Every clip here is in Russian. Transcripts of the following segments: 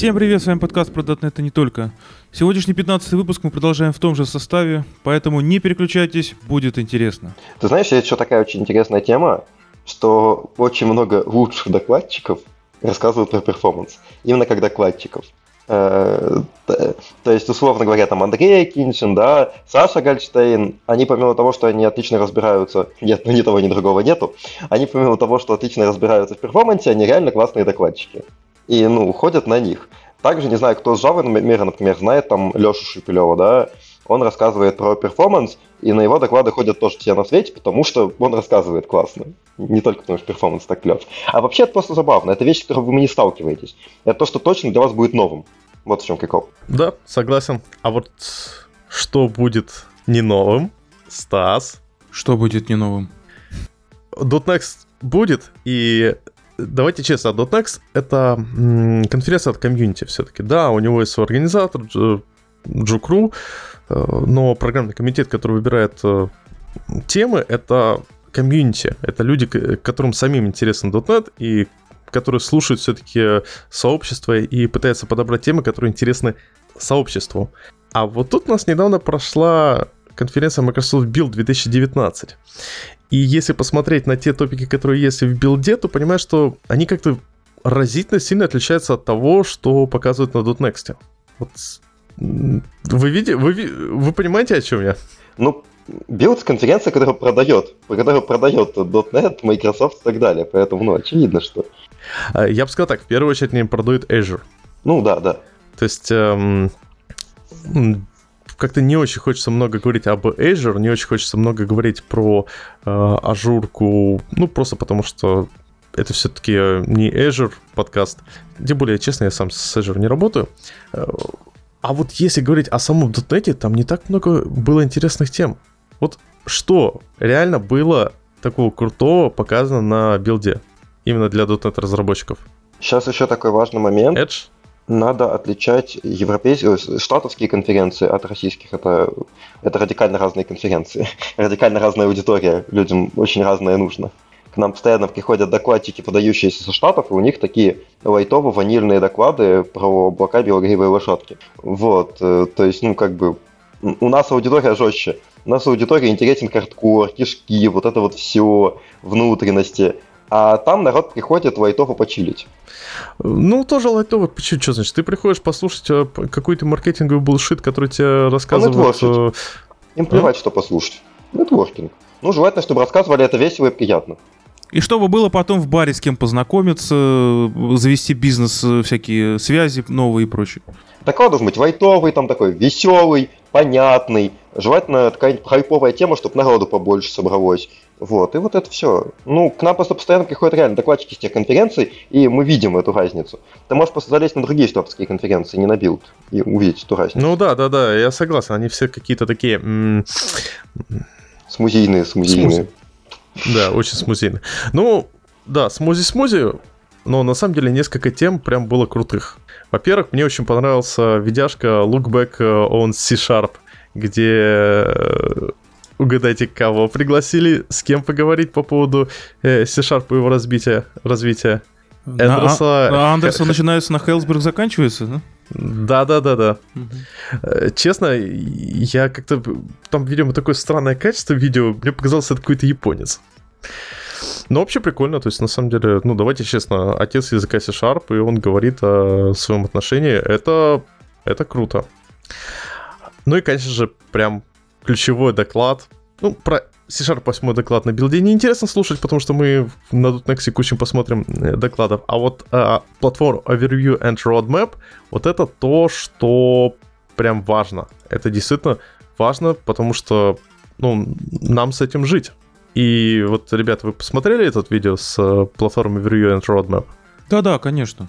Всем привет, с вами подкаст про .NET и не только. Сегодняшний 15 выпуск мы продолжаем в том же составе, поэтому не переключайтесь, будет интересно. Ты знаешь, есть еще такая очень интересная тема, что очень много лучших докладчиков рассказывают про performance, именно как докладчиков. Э, то есть, условно говоря, там Андрей Акиньшин, да, Саша Гольдштейн, они помимо того, что они отлично разбираются, нет, ну ни того, ни другого нету, они помимо того, что отлично разбираются в performance е, они реально классные докладчики. И, ну, ходят на них. Также, не знаю, кто с Java мира, например, знает там Лешу Шипилева, да, он рассказывает про performance, и на его доклады ходят тоже все на свете, потому что он рассказывает классно. Не только потому, что performance так клев. А вообще это просто забавно. Это вещь, с которой вы не сталкиваетесь. Это то, что точно для вас будет новым. Вот в чем прикол. Да, согласен. А вот что будет не новым, Стас? Что будет не новым? .next будет, и давайте честно, .next — это конференция от комьюнити все-таки. Да, у него есть свой организатор, Джукру, э, но программный комитет, который выбирает э, темы, это комьюнити, это люди, которым самим интересен .NET и которые слушают все-таки сообщество и пытаются подобрать темы, которые интересны сообществу. А вот тут у нас недавно прошла конференция Microsoft Build 2019. И если посмотреть на те топики, которые есть в билде, то понимаешь, что они как-то разительно сильно отличаются от того, что показывают на .next. Вот вы видите, вы, вы понимаете, о чем я? Ну, Build конференция, которая продает, которая продает .NET, Microsoft и так далее, поэтому, ну, очевидно, что... А, я бы сказал так, в первую очередь они продают Azure. Ну, да, да. То есть, эм, как-то не очень хочется много говорить об Azure, не очень хочется много говорить про э, ажурку, ну, просто потому что это все-таки не Azure подкаст. Тем более, честно, я сам с Azure не работаю. Э, а вот если говорить о самом .NET, там не так много было интересных тем. Вот что реально было такого крутого показано на билде? Именно для .NET разработчиков. Сейчас еще такой важный момент. Edge? Надо отличать европейские, э, штатовские конференции от российских. Это, это радикально разные конференции. радикально разная аудитория. Людям очень разное нужно к нам постоянно приходят докладчики, подающиеся со Штатов, и у них такие лайтово ванильные доклады про облака белогривой лошадки. Вот, э, то есть, ну, как бы, у нас аудитория жестче. У нас аудитория интересен хардкор, кишки, вот это вот все, внутренности. А там народ приходит лайтово почилить. Ну, тоже лайтово почилить. Что значит? Ты приходишь послушать э, какой-то маркетинговый булшит, который тебе рассказывают... Э, Им плевать, а? что послушать. Нетворкинг. Ну, желательно, чтобы рассказывали это весело и приятно. И чтобы было потом в баре с кем познакомиться, завести бизнес, всякие связи новые и прочее. Такой должен быть вайтовый, там такой веселый, понятный. Желательно какая-нибудь хайповая тема, чтобы народу побольше собралось. Вот, и вот это все. Ну, к нам просто постоянно приходят реально докладчики с тех конференций, и мы видим эту разницу. Ты можешь просто залезть на другие штатовские конференции, не на билд, и увидеть эту разницу. Ну да, да, да, я согласен. Они все какие-то такие... М- Смузийные, смузийные. Да, очень смузийные. Ну, да, смузи-смузи, но на самом деле несколько тем прям было крутых. Во-первых, мне очень понравился видяшка Look Back on C-Sharp, где э, угадайте, кого пригласили, с кем поговорить по поводу э, C-Sharp и его разбития, развития. Эндерса... А, Андерсон начинается на Хейлсберг, заканчивается, да? Да, да, да, да. Честно, я как-то там, видимо, такое странное качество видео, мне показалось, это какой-то японец. Но вообще прикольно, то есть на самом деле, ну давайте честно, отец языка C-Sharp, и он говорит о своем отношении, это, это круто. Ну и, конечно же, прям ключевой доклад, ну, про C-Sharp 8 доклад на билде неинтересно слушать, потому что мы на .next кучу посмотрим э, докладов. А вот а, платформа Overview and Roadmap, вот это то, что прям важно. Это действительно важно, потому что ну, нам с этим жить. И вот, ребята, вы посмотрели этот видео с э, платформы Overview and Roadmap? Да-да, конечно.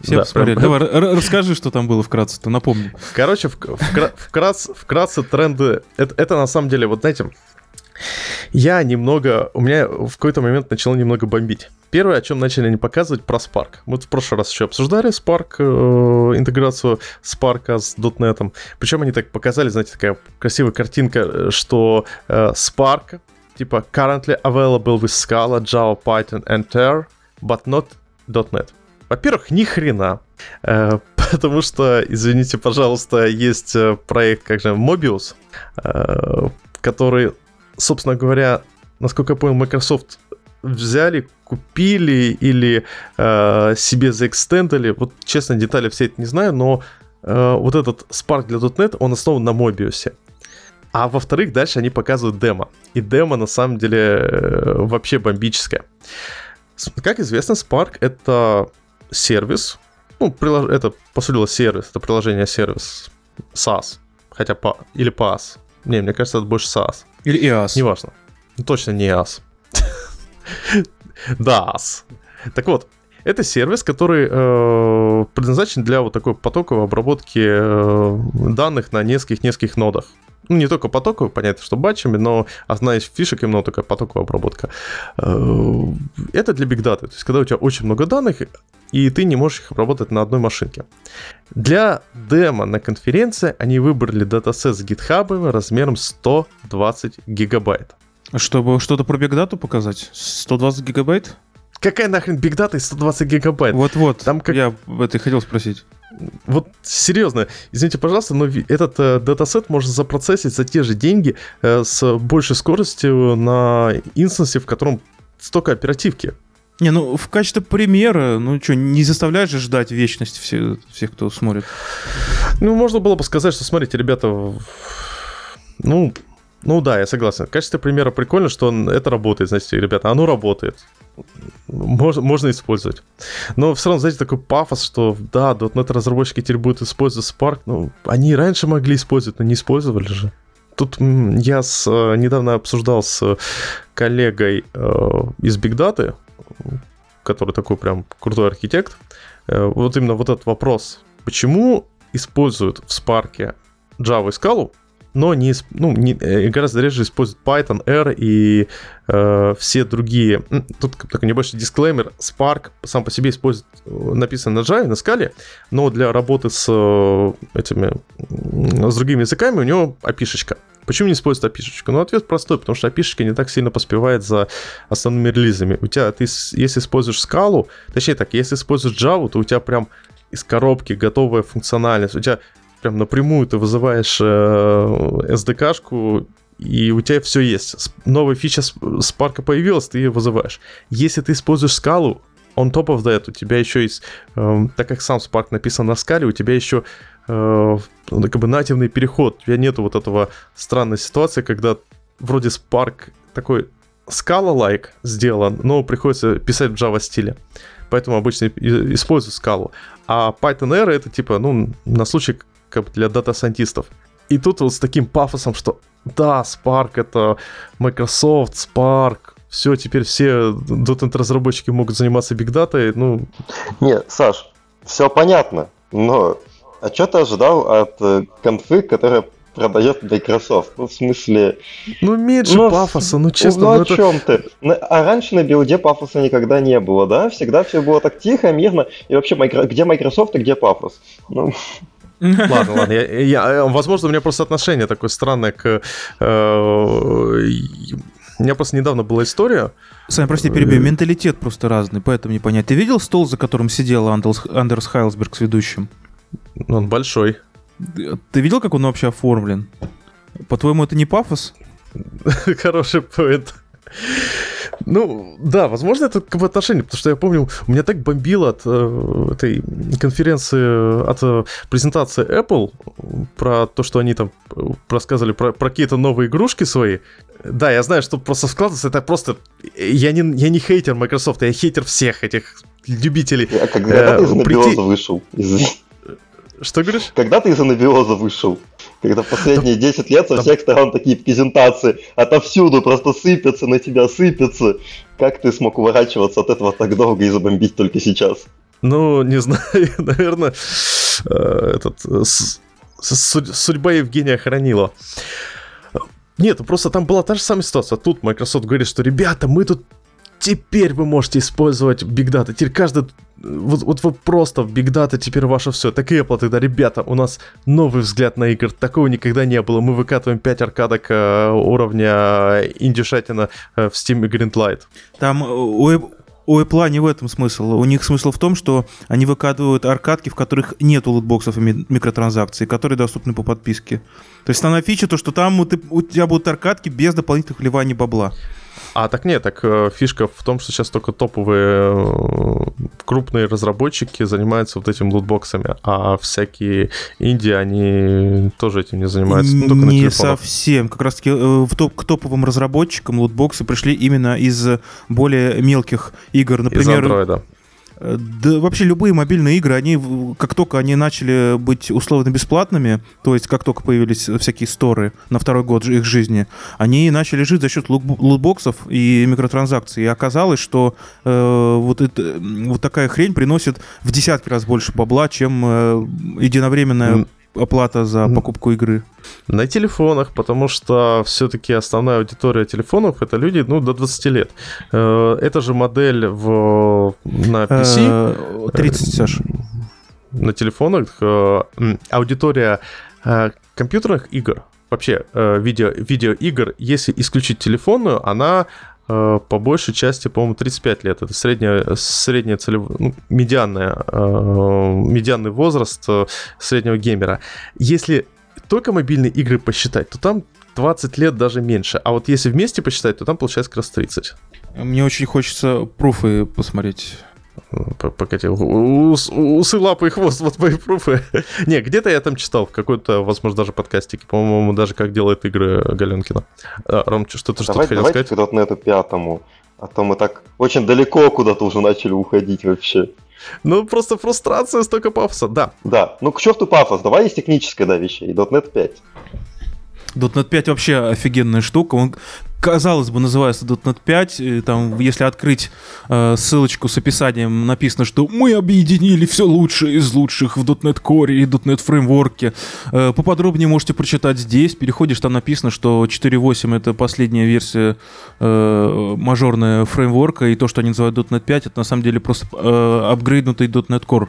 Все да, посмотрели. Прям... Давай, расскажи, что там было вкратце-то, напомни. Короче, вкра- вкратце, вкратце тренды... Это, это на самом деле, вот знаете, я немного, у меня в какой-то момент начало немного бомбить. Первое, о чем начали они показывать, про Spark. Мы в прошлый раз еще обсуждали Spark, э, интеграцию Spark с .NET. Причем они так показали, знаете, такая красивая картинка, э, что э, Spark, типа, currently available with Scala, Java, Python and Ter, but not .NET. Во-первых, ни хрена. Э, Потому что, извините, пожалуйста, есть э, проект, как же, Mobius, э, который, собственно говоря, насколько я понял, Microsoft взяли, купили или э, себе заэкстендали. Вот, честно, детали все это не знаю, но э, вот этот Spark для .NET, он основан на Mobius. А во-вторых, дальше они показывают демо. И демо, на самом деле, вообще бомбическое. Как известно, Spark — это сервис, ну, прилож... это, по сути, сервис, это приложение-сервис SaaS, хотя по... или PaaS. Не, мне кажется, это больше SaaS. Или IaaS. Неважно. Ну, точно не IaaS. DAS. Так вот, это сервис, который э, предназначен для вот такой потоковой обработки э, данных на нескольких-нескольких нодах. Ну, не только потоковый, понятно, что батчами, но одна из фишек именно такая потоковая обработка. Э, это для Big Data. То есть, когда у тебя очень много данных, и ты не можешь их обработать на одной машинке. Для демо на конференции они выбрали датасет с GitHub размером 120 гигабайт. Чтобы что-то про Big Data показать? 120 гигабайт? Какая нахрен Big Data и 120 гигабайт? Вот-вот, Там как... я это хотел спросить. Вот серьезно, извините, пожалуйста, но этот э, датасет можно запроцессить за те же деньги э, с большей скоростью на инстансе, в котором столько оперативки. Не, ну в качестве примера, ну что, не заставляешь же ждать вечность все, всех, кто смотрит. Ну, можно было бы сказать, что смотрите, ребята, ну, ну да, я согласен. В качестве примера прикольно, что он, это работает, знаете, ребята, оно работает. Можно, можно использовать. Но все равно, знаете, такой пафос, что да, .NET разработчики теперь будут использовать Spark. Ну, они раньше могли использовать, но не использовали же. Тут я с, э, недавно обсуждал с коллегой э, из Big Data, который такой прям крутой архитект, э, вот именно вот этот вопрос, почему используют в Spark Java и Scala, но не, ну, не, э, гораздо реже используют Python, R и э, все другие. Тут такой небольшой дисклеймер. Spark сам по себе использует, э, написан на Java, на Scala, но для работы с этими, с другими языками у него опишечка. Почему не используют api Ну, ответ простой, потому что api не так сильно поспевает за основными релизами. У тебя, ты, если используешь скалу, точнее так, если используешь Java, то у тебя прям из коробки готовая функциональность. У тебя прям напрямую ты вызываешь э, SDK-шку, и у тебя все есть. Новая фича Spark появилась, ты ее вызываешь. Если ты используешь скалу, on top of that, у тебя еще есть, э, так как сам Spark написан на скале, у тебя еще э, как бы нативный переход. У тебя нету вот этого странной ситуации, когда вроде Spark такой Scala-like сделан, но приходится писать в Java стиле. Поэтому обычно использую скалу. А Python R это типа, ну, на случай как для дата-сайентистов. И тут вот с таким пафосом, что да, Spark это Microsoft, Spark, все, теперь все .NET разработчики могут заниматься Big Data, ну... Не, Саш, все понятно, но а что ты ожидал от э, конфы, которая продает Microsoft? Ну, в смысле... Ну, меньше ну, пафоса, ну, честно. Ну, ну о это... чем ты? А раньше на билде пафоса никогда не было, да? Всегда все было так тихо, мирно. И вообще, где Microsoft и где пафос? Ну... Ладно, ладно. Я, я, э, возможно, у меня просто отношение такое странное к... Э, у меня просто недавно была история. Сами, прости, перебью. Э, менталитет просто разный, поэтому не понять. Ты видел стол, за которым сидел Андерс, Андерс Хайлсберг с ведущим? Он большой. Ты видел, как он вообще оформлен? По-твоему, это не пафос? Хороший поинт. Ну, да, возможно, это как бы отношение, потому что я помню, у меня так бомбило от э, этой конференции, от э, презентации Apple про то, что они там э, рассказывали про, про какие-то новые игрушки свои. Да, я знаю, что просто складывается, это просто... Я не, я не хейтер Microsoft, я хейтер всех этих любителей. Я когда э, из прийти... вышел, из что говоришь? Когда ты из анабиоза вышел? Когда последние 10 лет со всех сторон такие презентации отовсюду просто сыпятся на тебя, сыпятся. Как ты смог уворачиваться от этого так долго и забомбить только сейчас? Ну, не знаю, наверное, э, этот, судьба Евгения хранила. Нет, просто там была та же самая ситуация. Тут Microsoft говорит, что ребята, мы тут теперь вы можете использовать Big Data. Теперь каждый... Вот, вот вы просто в Big Data теперь ваше все. Так и Apple тогда, ребята, у нас новый взгляд на игры. Такого никогда не было. Мы выкатываем 5 аркадок э, уровня инди шатина э, в Steam и Greenlight. Там э, у, у Apple не в этом смысл. У них смысл в том, что они выкладывают аркадки, в которых нет лутбоксов и микротранзакций, которые доступны по подписке. То есть основная фича то, что там у тебя будут аркадки без дополнительных вливаний бабла. А так нет, так э, фишка в том, что сейчас только топовые э, крупные разработчики занимаются вот этим лутбоксами, а всякие инди, они тоже этим не занимаются. Ну, только не совсем. Как раз таки э, в топ, к топовым разработчикам лутбоксы пришли именно из более мелких игр. Например, из Android. Э, да вообще любые мобильные игры, они как только они начали быть условно бесплатными, то есть как только появились всякие сторы на второй год их жизни, они начали жить за счет лутбоксов и микротранзакций. И оказалось, что э, вот, это, вот такая хрень приносит в десятки раз больше бабла, чем э, единовременная оплата за покупку игры? На телефонах, потому что все-таки основная аудитория телефонов это люди ну, до 20 лет. Э, это же модель в, на PC. 30, Саша. На телефонах аудитория э, компьютерных игр, вообще э, видео, видеоигр, если исключить телефонную, она Э, по большей части, по-моему, 35 лет. Это средняя, средняя целевая, ну, медианная, э, медианный возраст э, среднего геймера. Если только мобильные игры посчитать, то там 20 лет даже меньше. А вот если вместе посчитать, то там получается как раз 30. Мне очень хочется пруфы посмотреть Покатил. Усы, лапы и хвост, вот мои пруфы. Не, где-то я там читал, в какой-то, возможно, даже подкастике. По-моему, даже как делает игры Галенкина. А, Ром, что-то что хотел давайте сказать? Давайте куда-то пятому. А то мы так очень далеко куда-то уже начали уходить вообще. Ну, просто фрустрация, столько пафоса, да. Да, ну к черту пафос, давай есть техническая, да, вещей, .NET 5. .NET 5 вообще офигенная штука. Он, казалось бы, называется .NET 5. И там, если открыть э, ссылочку с описанием, написано, что мы объединили все лучшее из лучших в .NET Core и .NET Framework. Э, поподробнее можете прочитать здесь. Переходишь, там написано, что 4.8 это последняя версия э, мажорная фреймворка, и то, что они называют .NET 5, это на самом деле просто э, апгрейднутый .NET Core,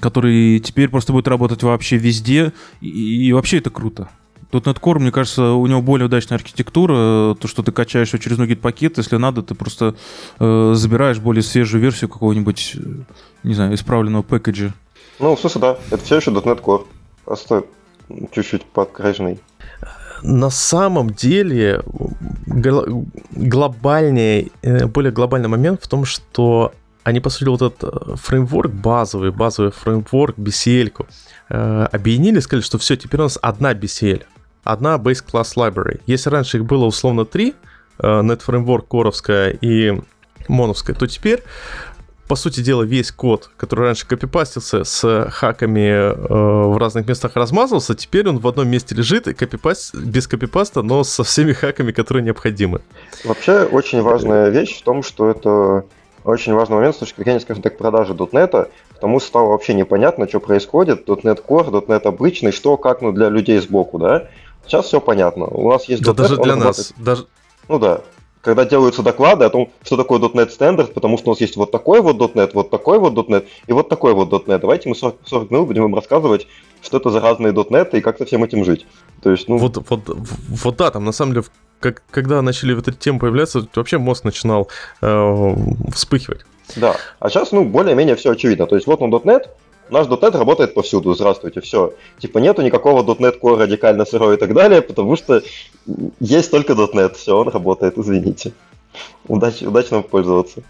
который теперь просто будет работать вообще везде, и, и вообще это круто. .NET Core, мне кажется, у него более удачная архитектура. То, что ты качаешь его через NuGet пакет, если надо, ты просто э, забираешь более свежую версию какого-нибудь, э, не знаю, исправленного пэкэджа. Ну, в смысле, да, это все еще .NET Core. Просто чуть-чуть подкрашенный. На самом деле глобальный, э, более глобальный момент в том, что они, по сути, вот этот э, фреймворк базовый, базовый фреймворк, BCL, объединили, сказали, что все, теперь у нас одна BCL одна Base Class Library. Если раньше их было условно три, э, NetFramework, коровская и моновская, то теперь по сути дела, весь код, который раньше копипастился с хаками э, в разных местах размазывался, теперь он в одном месте лежит и копипаст, без копипаста, но со всеми хаками, которые необходимы. Вообще, очень важная вещь в том, что это очень важный момент с точки зрения, скажем так, продажи .NET, потому что стало вообще непонятно, что происходит. .NET Core, .NET обычный, что как ну, для людей сбоку, да? Сейчас все понятно. У нас есть да .NET, даже для нас. Даже... Ну да. Когда делаются доклады о том, что такое .NET стандарт, потому что у нас есть вот такой вот .NET, вот такой вот .NET и вот такой вот .NET. Давайте мы 40, 40 минут будем вам рассказывать, что это за разные .NET и как со всем этим жить. То есть, ну... Вот, вот, вот да, там на самом деле, как, когда начали вот эти темы появляться, вообще мозг начинал э, вспыхивать. Да, а сейчас, ну, более-менее все очевидно. То есть вот он .NET, Наш .NET работает повсюду, здравствуйте, все. Типа нету никакого .NET Core радикально сырой и так далее, потому что есть только .NET, все, он работает, извините. Удачи, удачно пользоваться.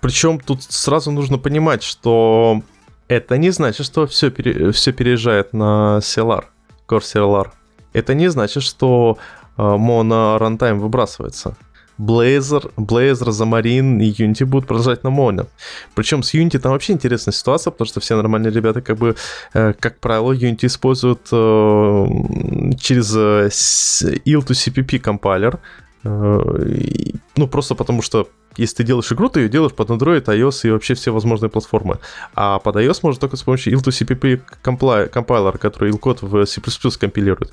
Причем тут сразу нужно понимать, что это не значит, что все, пере, все переезжает на CLR, Core CLR. Это не значит, что э, моно рантайм выбрасывается. Blazor, Blazor, Xamarin и Unity будут продолжать на Mono. Причем с Unity там вообще интересная ситуация, потому что все нормальные ребята, как бы, э, как правило, Unity используют э, через э, IL to CPP компайлер. Ну, просто потому что если ты делаешь игру, ты ее делаешь под Android, iOS и вообще все возможные платформы. А под iOS можно только с помощью IL2CPP компайлера, который IL-код в C++ компилирует.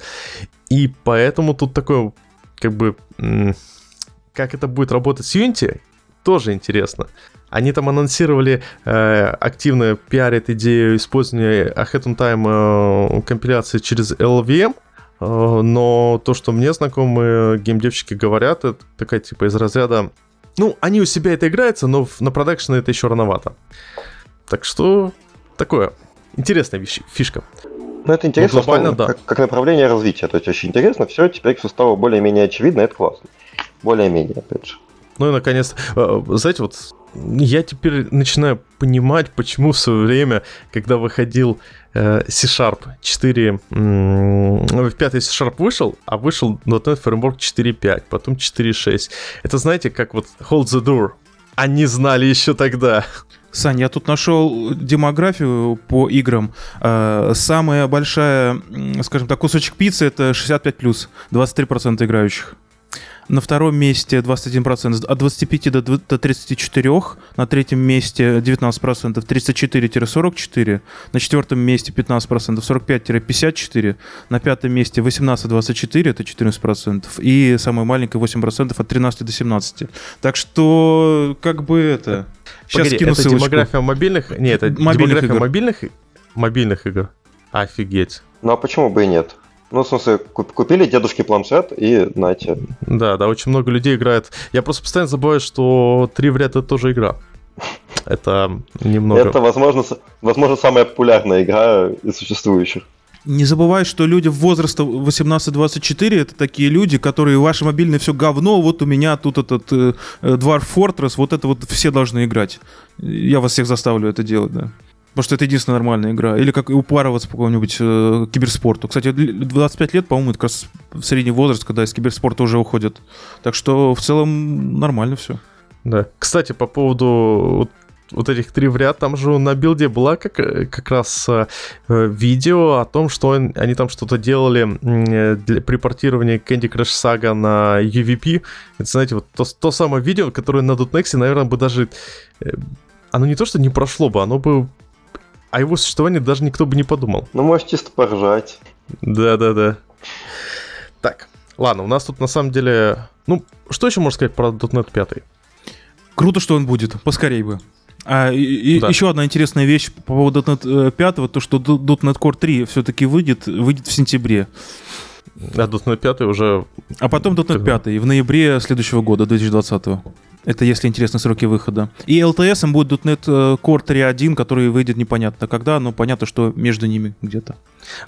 И поэтому тут такое, как бы, как это будет работать с Unity, тоже интересно. Они там анонсировали э, активно пиарят идею использования Ahead on Time э, компиляции через LVM, э, но то, что мне знакомые геймдевщики говорят, это такая типа из разряда Ну, они у себя это играются, но в- на продакшн это еще рановато. Так что такое. Интересная вещь, фишка. Ну, это интересно, Ну, глобально, что, да. как, как направление развития. То есть очень интересно, все, теперь все стало более-менее очевидно, это классно. Более-менее, опять же. Ну и наконец, э, знаете, вот я теперь начинаю понимать, почему в свое время, когда выходил э, C-Sharp 4, м, в 5 C-Sharp вышел, а вышел .NET Framework 4.5, потом 4.6. Это знаете, как вот Hold the Door. Они знали еще тогда. Сань, я тут нашел демографию по играм. Э, Самая большая, скажем так, кусочек пиццы это 65 23% играющих. На втором месте 21%, от 25 до до 34. На третьем месте 19%, 34-44. На четвертом месте 15%, 45-54. На пятом месте 18-24, это 14%. И самое маленькое 8% от 13 до 17. Так что, как бы это... Сейчас Погоди, скину это ссылочку. демография мобильных... Нет, это Мобильных демография игр. мобильных... Мобильных игр. Офигеть. Ну а почему бы и нет? Ну, в смысле, куп- купили дедушке планшет и нате. Да, да, очень много людей играет. Я просто постоянно забываю, что три в ряд это тоже игра. Это немного... Это, возможно, возможно, самая популярная игра из существующих. Не забывай, что люди в возраста 18-24 это такие люди, которые ваше мобильное все говно, вот у меня тут этот э, э, Dwarf Fortress, вот это вот все должны играть. Я вас всех заставлю это делать, да. Потому что это единственная нормальная игра. Или как упарываться по какому-нибудь э, киберспорту. Кстати, л- 25 лет, по-моему, это как раз средний возраст, когда из киберспорта уже уходят. Так что в целом нормально все. Да. Кстати, по поводу вот, этих три в ряд, там же на билде была как, э, как раз э, э, видео о том, что он- они там что-то делали э, для, при портировании Candy Crush Saga на UVP. Это, знаете, вот то, то самое видео, которое на .next, наверное, бы даже... э, оно не то, что не прошло бы, оно бы... О его существовании даже никто бы не подумал. Ну, может, чисто поржать. Да-да-да. Так, ладно, у нас тут на самом деле... Ну, что еще можно сказать про .NET 5? Круто, что он будет, поскорей бы. А, и, Да. еще одна интересная вещь по поводу .NET 5, то что .NET Core 3 все-таки выйдет, выйдет в сентябре. А .NET 5 уже... А потом .NET Когда? 5 в ноябре следующего года, 2020. Это если интересны сроки выхода. И LTS будет .NET э, Core 3.1, который выйдет непонятно когда, но понятно, что между ними где-то.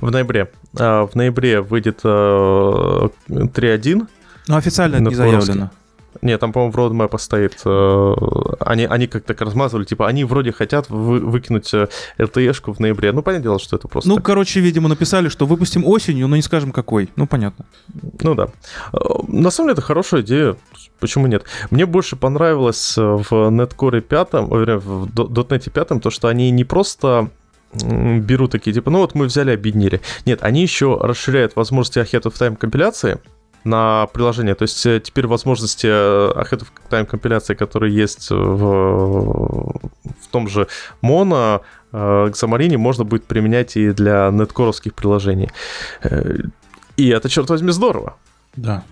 В ноябре. А, в ноябре выйдет э, 3.1. Но официально это На не заявлено. Нет, там, по-моему, в roadmap стоит. э, они, они как-то так размазывали, типа, они вроде хотят вы- выкинуть э, LTE-шку в ноябре. Ну, понятное дело, что это просто... Ну, так. короче, видимо, написали, что выпустим осенью, но не скажем какой. Ну, понятно. Ну да. Э, На самом деле это хорошая идея. Почему нет? Мне больше понравилось э, в Netcore 5, ой, вернее, в .NET 5, то, что они не просто берут такие, типа, ну вот мы взяли, объединили. Нет, они еще расширяют возможности Ahead of Time компиляции на приложение. То есть э, теперь возможности э, Ahead of Time компиляции, которые есть в, в том же Mono, э, Xamarin, можно будет применять и для неткоровских приложений. И это, черт возьми, здорово. Да.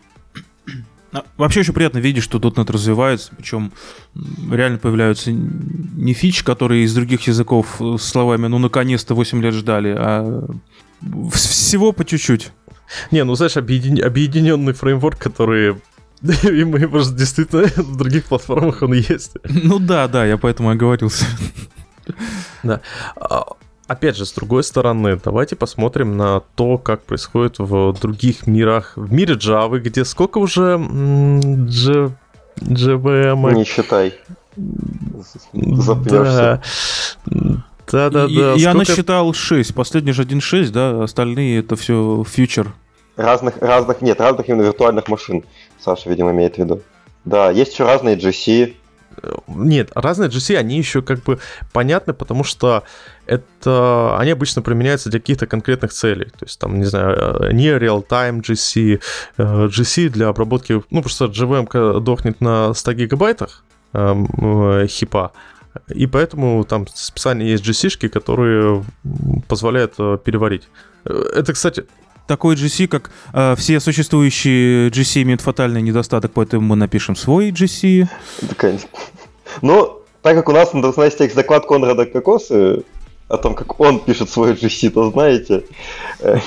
А, Вообще очень приятно видеть, что .NET развивается, причем реально появляются не фичи, которые из других языков словами «ну, наконец-то 8 лет ждали», а всего по чуть-чуть. Не, ну знаешь, объедин- объединенный фреймворк, который и мы, может, действительно в других платформах он есть. Ну да, да, я поэтому и оговорился. А, Опять же, с другой стороны, давайте посмотрим на то, как происходит в других мирах. В мире Java, где сколько уже J- JVM? Не считай. Запнешься. Да, да, И- да. Я сколько- насчитал 6, последний же 1.6, да, остальные это все фьючер. Разных, разных, нет, разных именно виртуальных машин. Саша, видимо, имеет в виду. Да, есть еще разные GC. Нет, разные GC, они еще как бы понятны, потому что это они обычно применяются для каких-то конкретных целей. То есть там, не знаю, э, не real-time GC, э, GC для обработки, ну, просто JVM дохнет на 100 гигабайтах эм, э, хипа, и поэтому там специально есть GC-шки, которые позволяют э, переварить. Э, Это, кстати, Такой GC, как э, все существующие GC имеют фатальный недостаток, поэтому мы напишем свой GC. Такая- Ну, так как у нас на DevNest есть заклад Конрада Кокосы о том, как он пишет свой GC, то знаете,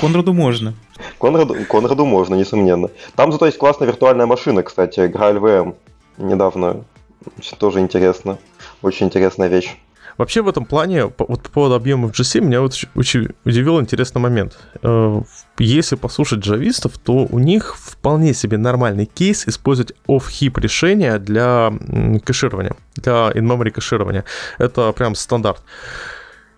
Конраду можно. Конраду, Конраду можно, несомненно. Там зато есть классная виртуальная машина, кстати, Graal VM. Недавно тоже интересно. Очень интересная вещь. Вообще в этом плане, вот по поводу объемов GC, меня вот очень удивил интересный момент. Э, если послушать джавистов, то у них вполне себе нормальный кейс использовать off-heap решения для кэширования, для in-memory кэширования. Это прям стандарт.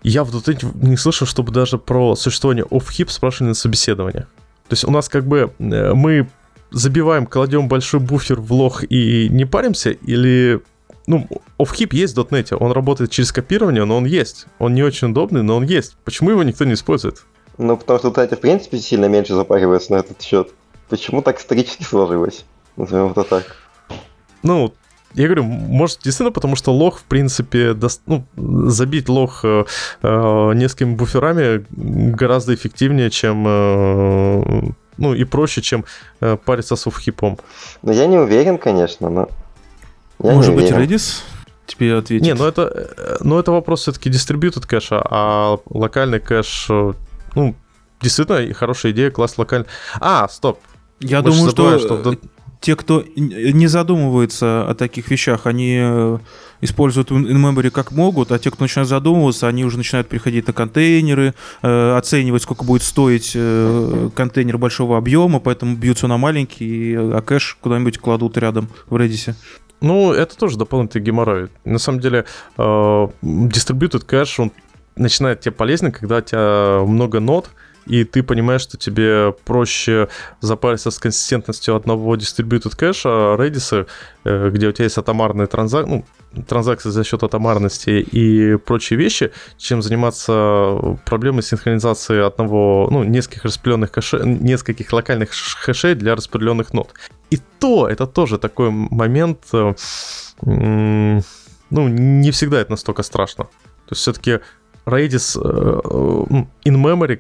Я в .NET не слышал, чтобы даже про существование off-heap спрашивали на собеседование. То есть у нас как бы э, мы забиваем, кладем большой буфер в лог и не паримся, или ну, OffHeap есть в .NET, он работает через копирование, но он есть. Он не очень удобный, но он есть. Почему его никто не использует? Ну, потому что .NET, в принципе, сильно меньше запаривается на этот счет. Почему так исторически сложилось? Назовем это так. Ну, я говорю, может, действительно, потому что лог, в принципе, до... ну, забить лог э, э, несколькими буферами гораздо эффективнее, чем э, ну и проще, чем э, париться с офхипом. Ну, я не уверен, конечно, но я Может быть, Redis тебе ответит? Не, ну это, э, ну это вопрос все-таки distributed кэша, а локальный кэш, э, ну, действительно хорошая идея, класс локальный. А, стоп. Я Мы думаю, что, что те, кто не задумывается о таких вещах, они э, используют in-memory как могут, а те, кто начинает задумываться, они уже начинают приходить на контейнеры, оценивать, сколько будет стоить контейнер большого объема, поэтому бьются на маленький, а кэш куда-нибудь кладут рядом в Redis. Ну, это тоже дополнительный геморрой. На самом деле, э, distributed кэш, он начинает тебе полезен, когда у тебя много нод, и ты понимаешь, что тебе проще запариться с консистентностью одного distributed кэша, Redis, э, где у тебя есть атомарные транзакции, ну, транзакции за счет атомарности и прочие вещи, чем заниматься проблемой синхронизации одного, ну, нескольких распределенных кэшей, нескольких локальных хэшей для распределенных нод. И то, это тоже такой момент, э, ну, не всегда это настолько страшно. То есть все-таки Redis э, э, in-memory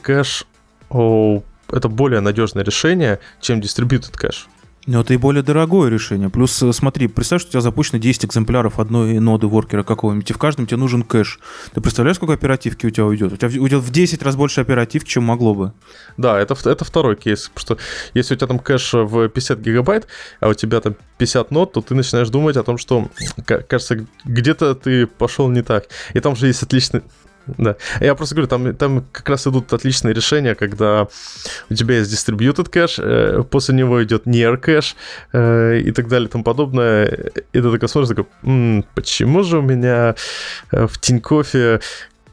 кэш это более надежное решение, чем distributed кэш. Но это и более дорогое решение. Плюс, э, смотри, представь, что у тебя запущено 10 экземпляров одной ноды воркера какого-нибудь, и в каждом тебе нужен кэш. Ты представляешь, сколько оперативки у тебя уйдет? У тебя уйдет в 10 раз больше оперативки, чем могло бы. Да, это, это второй кейс. Потому что если у тебя там кэш в 50 гигабайт, а у тебя там 50 нот, то ты начинаешь думать о том, что, кажется, где-то ты пошел не так. И там же есть отличный да. Я просто говорю, там, там как раз идут отличные решения, когда у тебя есть distributed кэш, э, после него идет near кэш э, и так далее и тому подобное. И ты такой смотришь, такой, м-м, почему же у меня э, в Тинькофе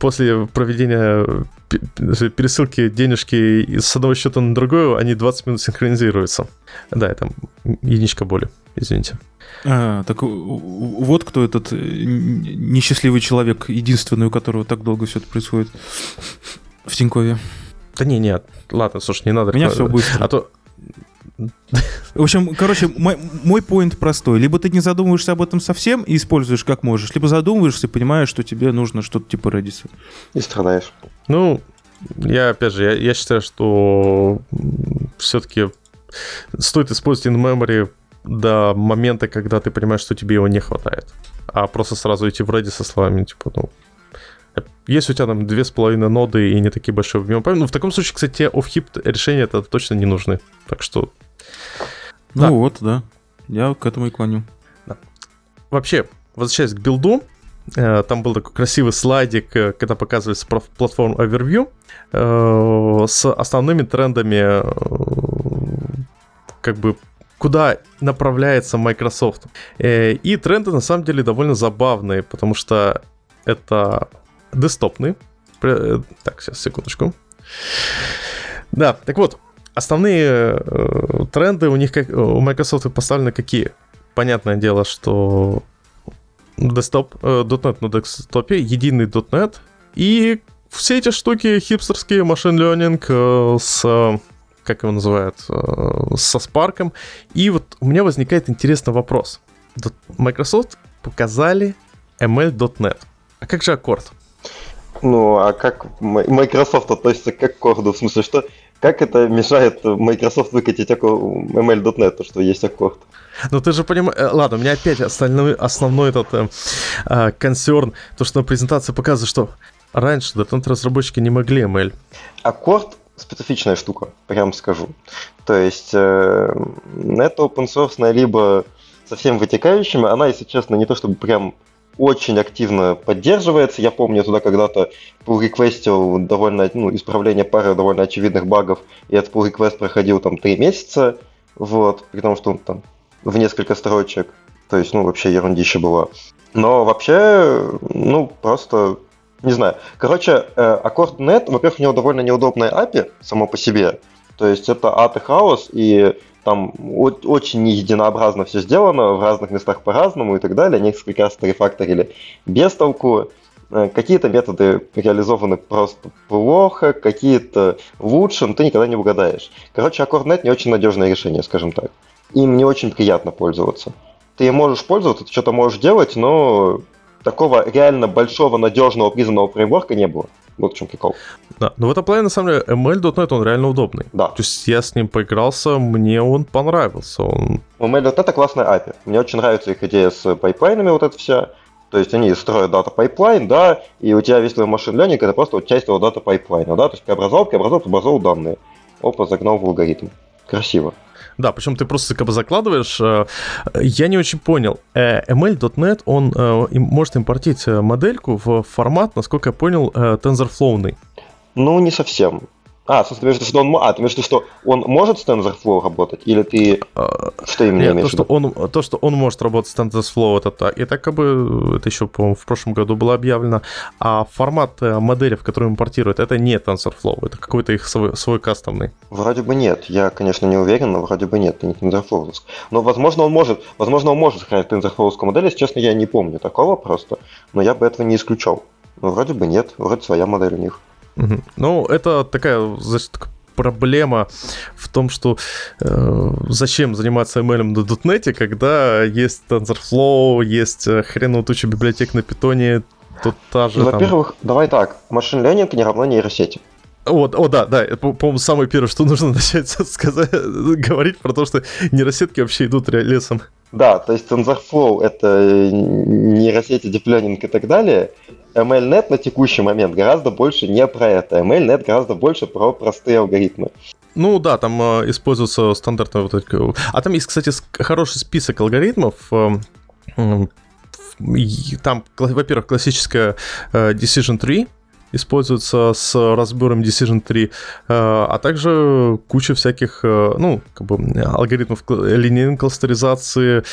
после проведения пересылки денежки с одного счета на другой, они 20 минут синхронизируются. Да, это единичка боли, извините. А, так вот кто этот э, несчастливый человек, единственный, у которого так долго все это происходит в Тинькове. Да не, нет, ладно, слушай, не надо. У меня все быстро. А то в общем, короче, мой, мой поинт простой. Либо ты не задумываешься об этом совсем и используешь как можешь, либо задумываешься и понимаешь, что тебе нужно что-то типа Redis. И страдаешь. Ну, я, опять же, я, я считаю, что все-таки стоит использовать in-memory до момента, когда ты понимаешь, что тебе его не хватает. А просто сразу идти в Reddit со словами, типа, ну, если у тебя там две с половиной ноды и не такие большие объемы памяти, ну, в таком случае, кстати, тебе off-heap решения это точно не нужны. Так что... Ну да. вот, да. Я к этому и клоню. Да. Вообще, возвращаясь к билду, э, там был такой красивый слайдик, э, когда показывается платформ overview э, с основными трендами как бы куда направляется Microsoft. И тренды на самом деле довольно забавные, потому что это десктопный. Э, так, сейчас, секундочку. Да, так вот, основные э, тренды у них, как, у Microsoft поставлены какие? Понятное дело, что десктоп, э, .NET на десктопе, единый .NET и все эти штуки хипстерские, машин learning э, с как его называют, э, со Spark. И вот у меня возникает интересный вопрос. Microsoft показали ML.NET. А как же аккорд? Ну, а как Microsoft относится к аккорду? В смысле, что как это мешает Microsoft выкатить ML.NET, то, что есть аккорд? Ну ты же понимаешь, э, ладно, у меня опять основной, основной этот э, э, консерн, то, что на презентации показывает, что раньше .NET разработчики не могли ML. Аккорд специфичная штука, прям скажу. То есть э, это open source, либо со всеми вытекающими, она, если честно, не то чтобы прям очень активно поддерживается. Я помню, я туда когда-то pull реквестил довольно, ну, исправление пары довольно очевидных багов, и этот pull request проходил там три месяца, вот, при том, что он там в несколько строчек, то есть, ну, вообще ерундища была. Но вообще, ну, просто, не знаю. Короче, Accord.net, во-первых, у него довольно неудобное API само по себе, то есть это и хаос, и там очень не единообразно все сделано, в разных местах по-разному и так далее. Несколько раз рефакторили без толку. Э, какие-то методы реализованы просто плохо, какие-то лучше, но ты никогда не угадаешь. Короче, AccordNet не очень надежное решение, скажем так. Им не очень приятно пользоваться. Ты можешь пользоваться, ты что-то можешь делать, но такого реально большого, надежного, признанного фреймворка не было. Вот в чем прикол. Да, но в этом плане, на самом деле, ML.NET, он реально удобный. Да. То есть я с ним поигрался, мне он понравился. Он... ML.NET это классная API. Мне очень нравится их идея с пайплайнами, вот это вся. То есть они строят дата пайплайн, да, и у тебя весь твой machine learning это просто вот часть твоего дата пайплайна, да, то есть преобразовал, преобразовал, преобразовал данные. Опа, загнал в алгоритм. Красиво. Да, причем ты просто как бы закладываешь. Э, я не очень понял. Э, ML.NET, он э, может импортить модельку в формат, насколько я понял, TensorFlow. Ну, не совсем. А, в смысле, что он, а, ты имеешь в виду, что он может с TensorFlow работать? Или ты а, что именно нет, имеешь то, что он, то, что он может работать с TensorFlow, это так. И так как бы это еще, по-моему, в прошлом году было объявлено. А формат э, модели, в которую импортируют, это не TensorFlow, это какой-то их свой, свой кастомный. Вроде бы нет. Я, конечно, не уверен, но вроде бы нет, это не TensorFlow. Но, возможно, он может, возможно, он может сохранять TensorFlow модель, если честно, я не помню такого просто, но я бы этого не исключал. Но вроде бы нет, вроде своя модель у них. Угу. Ну, это такая, значит, проблема в том, что э, зачем заниматься ML на .NET, когда есть TensorFlow, есть э, хреновая туча библиотек на питоне, тут та же... Ну, во-первых, давай так, машин ленинг не равно нейросети. Вот, о, да, да, по-моему, самое первое, что нужно начать сказать, говорить про то, что нейросетки вообще идут лесом. Да, то есть TensorFlow — это нейросети, диплёнинг и так далее. MLNet на текущий момент гораздо больше не про это. MLNet гораздо больше про простые алгоритмы. Ну да, там э, используются стандартные вот эти... А там есть, кстати, хороший список алгоритмов. Э, там, во-первых, классическая э, Decision Tree, используется с разбором Decision 3, а также куча всяких, ну, как бы алгоритмов линейной кластеризации,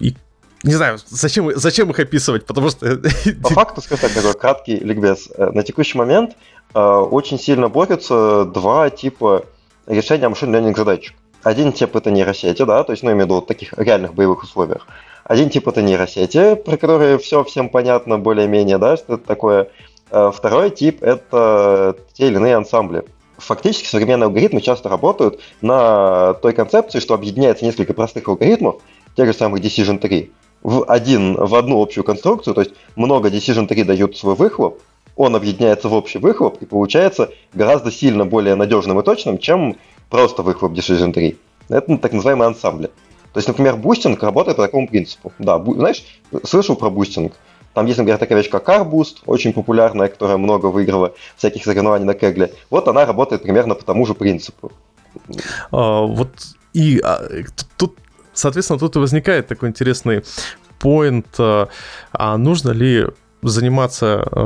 и не знаю, зачем, зачем их описывать, потому что... По факту, скажу так, такой краткий ликбез. Э, на текущий момент э, очень сильно борются два типа решения машин learning задач. Один тип это нейросети, да, то есть, ну, имею в виду в таких реальных боевых условиях. Один тип это нейросети, про которые все всем понятно более-менее, да, что это такое. Э, второй тип это те или иные ансамбли. Фактически современные алгоритмы часто работают на той концепции, что объединяется несколько простых алгоритмов, тех же самых Decision 3, в, один, в одну общую конструкцию, то есть много Decision 3 дают свой выхлоп, он объединяется в общий выхлоп и получается гораздо сильно более надежным и точным, чем просто выхлоп Decision 3. Это так называемые ансамбли. То есть, например, бустинг работает по такому принципу. Да, бу- знаешь, слышал про бустинг? Там есть, например, такая вещь, как XGBoost, очень популярная, которая много выиграла всяких соревнований на Kaggle. Вот она работает примерно по тому же принципу. А, вот и а, тут Соответственно, тут и возникает такой интересный point, э, а нужно ли заниматься, э,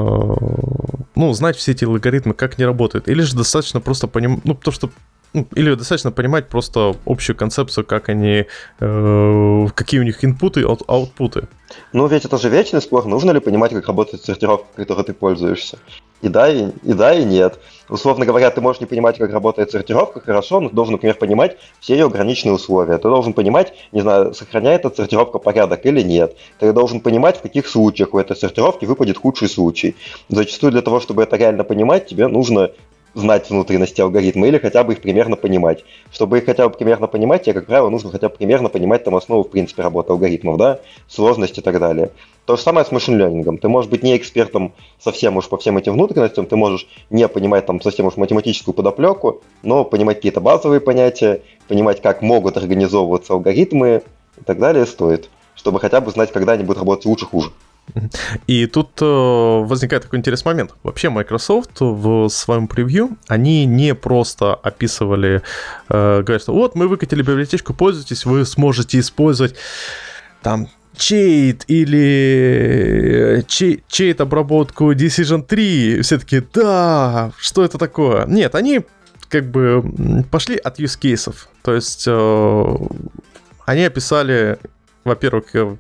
ну, знать все эти алгоритмы, как они работают, или же достаточно просто понимать, ну, то, что или достаточно понимать просто общую концепцию, как они, э, какие у них инпуты и аутпуты. Ну, ведь это же вечный спор, нужно ли понимать, как работает сортировка, которой ты пользуешься. И да, и, и да, и нет. Условно говоря, ты можешь не понимать, как работает сортировка, хорошо, но ты должен, например, понимать все ее ограниченные условия. Ты должен понимать, не знаю, сохраняет эта сортировка порядок или нет. Ты должен понимать, в каких случаях у этой сортировки выпадет худший случай. Зачастую для того, чтобы это реально понимать, тебе нужно знать внутренности алгоритма или хотя бы их примерно понимать. Чтобы их хотя бы примерно понимать, тебе, как правило, нужно хотя бы примерно понимать там основу, в принципе, работы алгоритмов, да, сложность и так далее. То же самое с машин-лернингом. Ты можешь быть не экспертом совсем уж по всем этим внутренностям, ты можешь не понимать там совсем уж математическую подоплеку, но понимать какие-то базовые понятия, понимать, как могут организовываться алгоритмы и так далее стоит, чтобы хотя бы знать, когда они будут работать лучше-хуже. И тут э, возникает такой интересный момент. Вообще Microsoft в своем превью, они не просто описывали, э, говорят, что вот мы выкатили библиотечку, пользуйтесь, вы сможете использовать там чейт или чей, чейт обработку Decision 3. Все таки да, что это такое? Нет, они как бы пошли от use кейсов. То есть э, они описали, во-первых, э,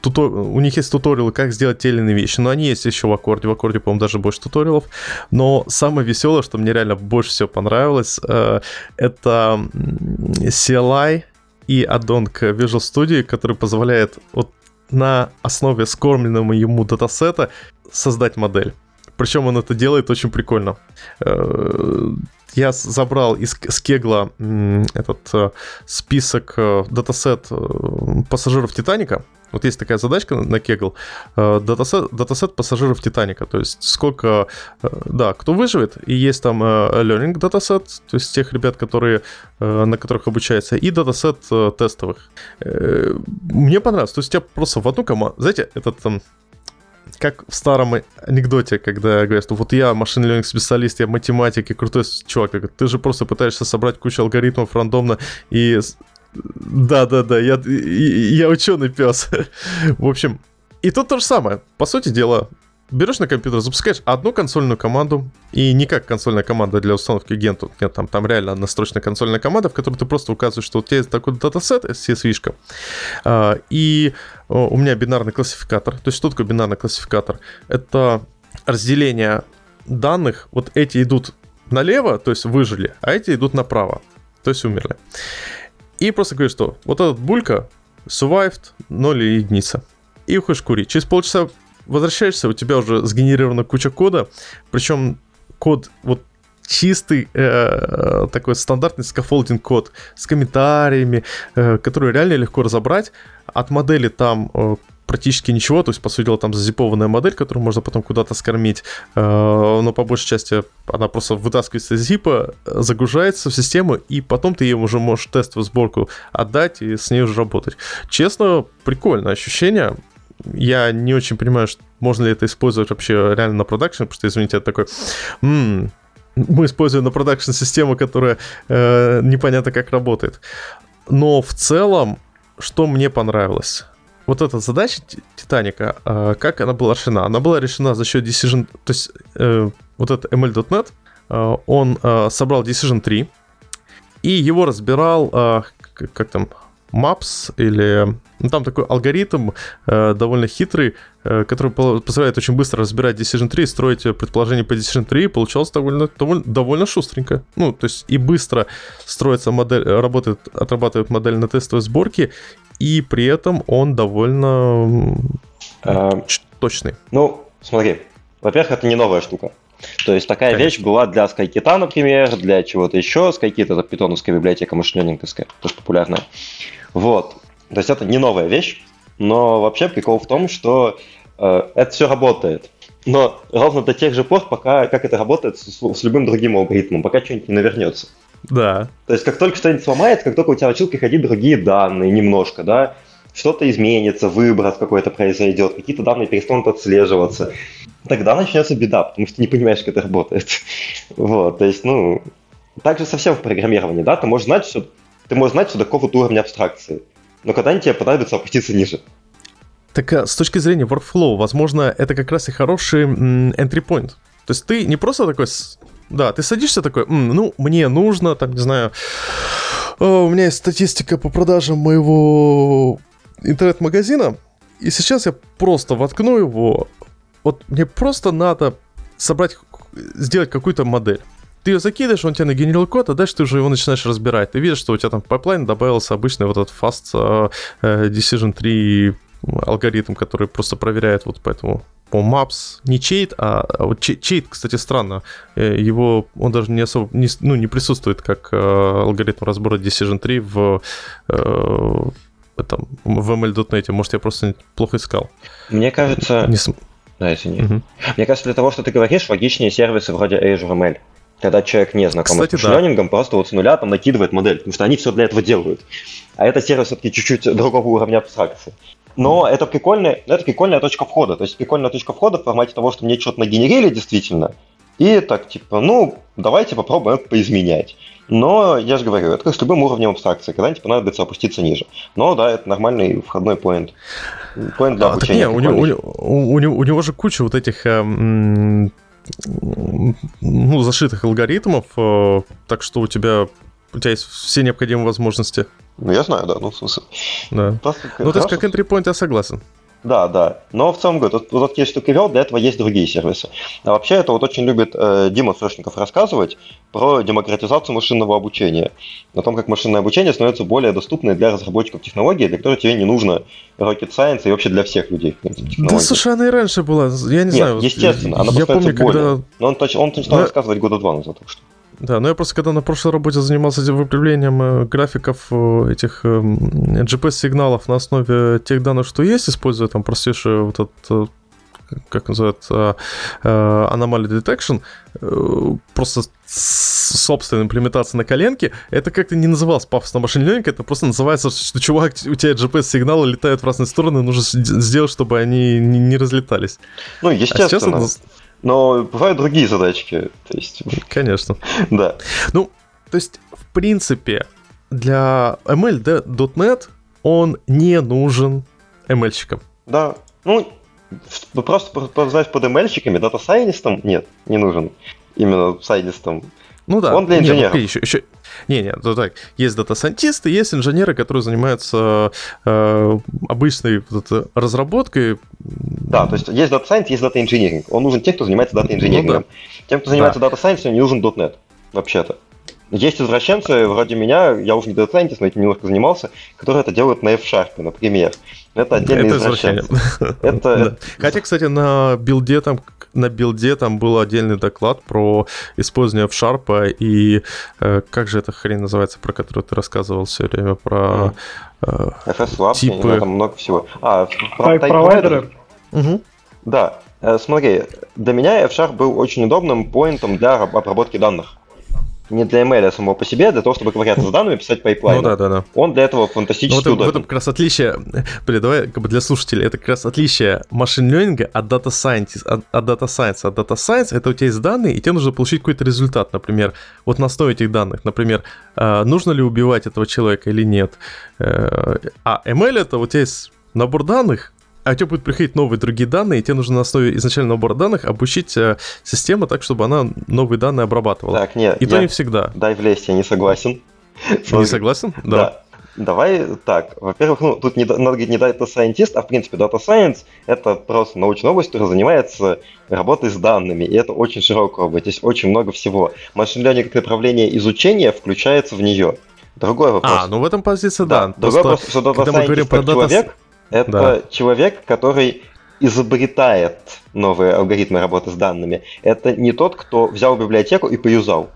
тутор... у них есть туториалы, как сделать те или иные вещи, но они есть еще в аккорде. В аккорде, по-моему, даже больше туториалов. Но самое веселое, что мне реально больше всего понравилось, э, это CLI и аддон к Visual Studio, который позволяет вот на основе скормленного ему датасета создать модель. Причем он это делает очень прикольно. Э, я забрал с Kaggle этот э, список, датасет пассажиров Титаника, вот есть такая задачка на Kaggle. Э, датасет, датасет пассажиров Титаника. То есть сколько... Э, да, кто выживет. И есть там э, learning dataset, то есть тех ребят, которые, на которых обучается, и датасет тестовых. Мне понравилось. То есть у тебя просто в одну команду... Знаете, этот там как в старом анекдоте, когда говорят, что вот я машин learning специалист, я математик и крутой чувак. Ты же просто пытаешься собрать кучу алгоритмов рандомно и да, да, да, я, я ученый пес. В общем, и тут то же самое. По сути дела, берешь на компьютер, запускаешь одну консольную команду, и не как консольная команда для установки генту, нет, там, там реально однострочная консольная команда, в которой ты просто указываешь, что у тебя есть такой датасет, CSV-шка, а, и у меня бинарный классификатор. То есть что такое бинарный классификатор? Это разделение данных, вот эти идут налево, то есть выжили, а эти идут направо, то есть умерли. И просто говоришь, что вот этот булька survived 0 или единица. И уходишь курить. Через полчаса возвращаешься, у тебя уже сгенерирована куча кода, причем код вот чистый э, такой стандартный scaffolding код с комментариями, э, который реально легко разобрать. От модели там э, практически ничего, то есть, по сути дела, там зазипованная модель, которую можно потом куда-то скормить, э, но по большей части она просто вытаскивается из зипа, загружается в систему, и потом ты ей уже можешь тестовую сборку отдать и с ней уже работать. Честно, прикольное ощущение. Я не очень понимаю, можно ли это использовать вообще реально на продакшн, потому что, извините, это такой... М-м, мы используем на продакшн систему, которая э, непонятно как работает. Но в целом, что мне понравилось? Вот эта задача Титаника, а, как она была решена? Она была решена за счет Decision, то есть э, вот это ML.NET, а, он а, собрал Decision 3 и его разбирал, как там, Maps или... Ну, там такой алгоритм э, довольно хитрый, э, который позволяет очень быстро разбирать Decision 3 и строить предположение по Decision 3, и получалось довольно, довольно, довольно шустренько. Ну, то есть и быстро строится модель, работает, отрабатывает модель на тестовой сборке, и при этом он довольно а, точный. Ну, смотри, во-первых, это не новая штука. То есть такая Конечно. вещь была для SkyKit, например, для чего-то еще. SkyKit это питоновская библиотека машинлернинговская, тоже популярная. Вот. То есть это не новая вещь, но вообще прикол в том, что э, это все работает. Но ровно до тех же пор, пока как это работает с, с любым другим алгоритмом, пока что-нибудь не навернется. Да. То есть, как только что-нибудь сломается, как только у тебя начнут приходить другие данные немножко, да, что-то изменится, выброс какой-то произойдет, какие-то данные перестанут отслеживаться, тогда начнется беда, потому что не понимаешь, как это работает. Вот, то есть, ну, так же совсем в программировании, да, ты можешь знать, что ты можешь знать, что до какого-то уровня абстракции, но когда-нибудь тебе понадобится опуститься ниже. Так а, с точки зрения workflow, возможно, это как раз и хороший entry point. То есть ты не просто такой да, ты садишься такой, М, ну, мне нужно, там, не знаю, у меня есть статистика по продажам моего интернет-магазина, и сейчас я просто воткну его, вот мне просто надо собрать, сделать какую-то модель. Ты ее закидываешь, он тебе нагенерил код, а дальше ты уже его начинаешь разбирать. Ты видишь, что у тебя там в пайплайн добавился обычный вот этот fast uh, decision 3 алгоритм, который просто проверяет вот поэтому по Maps не чейт, а, а вот чейт, кстати, странно, э, его он даже не особо не, ну, не присутствует как э, алгоритм разбора Decision 3 в э, этом, в ML.NET. Может, я просто плохо искал. Мне кажется... Не... Да, извини. Угу. Мне кажется, для того, что ты говоришь, логичнее сервисы вроде Azure ML. Когда человек не знаком Кстати, с машинленингом, да. просто вот с нуля там накидывает модель, потому что они все для этого делают. А это сервис все-таки чуть-чуть другого уровня абстракции. Но это прикольная, это прикольная точка входа. То есть прикольная точка входа в формате того, что мне что-то нагенерили действительно, и так типа, ну, давайте попробуем это поизменять. Но, я же говорю, это как с любым уровнем абстракции, когда-нибудь понадобится опуститься ниже. Но да, это нормальный входной поинт. Поинт для а, обучения. Не, у, него, у, у, у, него же куча вот этих э, ну, зашитых алгоритмов, э, так что у тебя у тебя есть все необходимые возможности. Ну, я знаю, да, ну, в смысле. Да. Просто, ну, то есть, как entry point я согласен. Да, да. Но в целом, говорю, вот, есть штука вел, для этого есть другие сервисы. А вообще это вот очень любит э, Дима Сошников рассказывать про демократизацию машинного обучения. О том, как машинное обучение становится более доступной для разработчиков технологий, для которых тебе не нужно rocket science и вообще для всех людей. да, слушай, она и раньше была, я не Нет, знаю. естественно, она я помню, более. Когда... Но он, он начал Но... рассказывать года два назад, что. Да, но я просто когда на прошлой работе занимался этим выправлением э, графиков э, этих э, GPS-сигналов на основе тех данных, что есть, используя там простейший вот этот как называется, аномалия detection, просто собственная имплементация на коленке, это как-то не называлось пафосно машин learning, это просто называется, что чувак, у тебя GPS-сигналы летают в разные стороны, нужно сделать, чтобы они не разлетались. Ну, естественно. А сейчас это но бывают другие задачки. То есть... Конечно. да. Ну, то есть, в принципе, для ML.NET он не нужен ML-щикам. Да. Ну, просто познать под ML-щиками, дата-сайенистом нет, не нужен. Именно сайенистом. Ну да. Он для инженеров. Не, ну, еще, еще, не, не, то так. Есть дата-сайентисты, есть инженеры, которые занимаются э, обычной вот, разработкой. Да, то есть есть data science, есть data engineering. Он нужен тем, кто занимается data engineering'ом. Ну, да. Тем, кто занимается да. data science'ом, не нужен .NET, вообще-то. Есть извращенцы вроде меня, я уже не дата-сайентист, но этим немножко занимался, которые это делают на F-Sharp, например. Это отдельный это извращенец. Это... Да. Хотя, кстати, на билде там на билде там был отдельный доклад про использование F-Sharp и э, как же эта хрень называется, про которую ты рассказывал все время, про э, FS type... там много всего. А, про провайдеры. Угу. Да, э, смотри, для меня F-Sharp был очень удобным point ом для обработки данных не для ML самого по себе, а для того, чтобы ковыряться с данными, писать пайплайн. Ну да, да, да. Он для этого фантастически ну, вот, В этом как раз отличие, блин, давай как бы для слушателей, это как раз отличие machine learning а от data science, от, от data science. От data science это у тебя есть данные, и тебе нужно получить какой-то результат, например, вот на основе этих данных, например, э, нужно ли убивать этого человека или нет. Э, а ML это у тебя есть набор данных, а у тебя будут приходить новые другие данные, и тебе нужно на основе изначального набора данных обучить э, систему так, чтобы она новые данные обрабатывала. Так, нет. И я... то не всегда. Дай влезть, я не согласен. Не согласен? Да. да. Давай так. Во-первых, ну, тут не, надо говорить не Data Scientist, а в принципе Data Science — это просто научная область, которая занимается работой с данными, и это очень широкая область, здесь очень много всего. Machine learning как направление изучения включается в нее. Другой вопрос. А, ну в этом позиция, да. да. Другой вопрос, что Data Scientist как человек, это да. человек, который изобретает новые алгоритмы работы с данными. Это не тот, кто взял библиотеку и поюзал.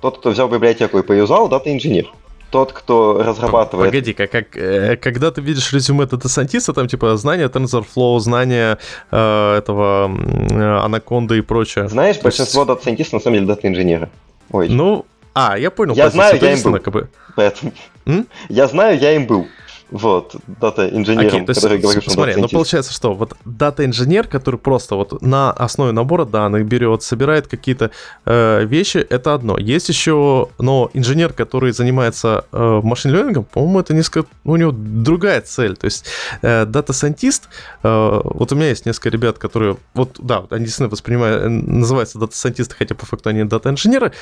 Тот, кто взял библиотеку и поюзал, дата-инженер тот, кто разрабатывает. Погоди-ка, как, э, когда ты видишь резюме дата-сайентиста, там типа знания TensorFlow, знания э, этого э, Анаконда и прочее. Знаешь, То большинство есть... дата-сайентистов на самом деле дата-инженеры. Ой. Ну, а, я понял. Я знаю, я им был. Как бы. Поэтому. М? Я знаю, я им был. Вот, дата-инженером, okay, который говорит, что Смотри, ну получается, что вот дата-инженер, который просто вот на основе набора данных берет, собирает какие-то э, вещи, это одно. Есть еще, но инженер, который занимается э, machine learning ом, по-моему, это несколько, у него другая цель. То есть э, дата-сайентист, э, вот у меня есть несколько ребят, которые, вот, да, они действительно воспринимают, называются дата-сайентисты, хотя по факту они дата-инженеры,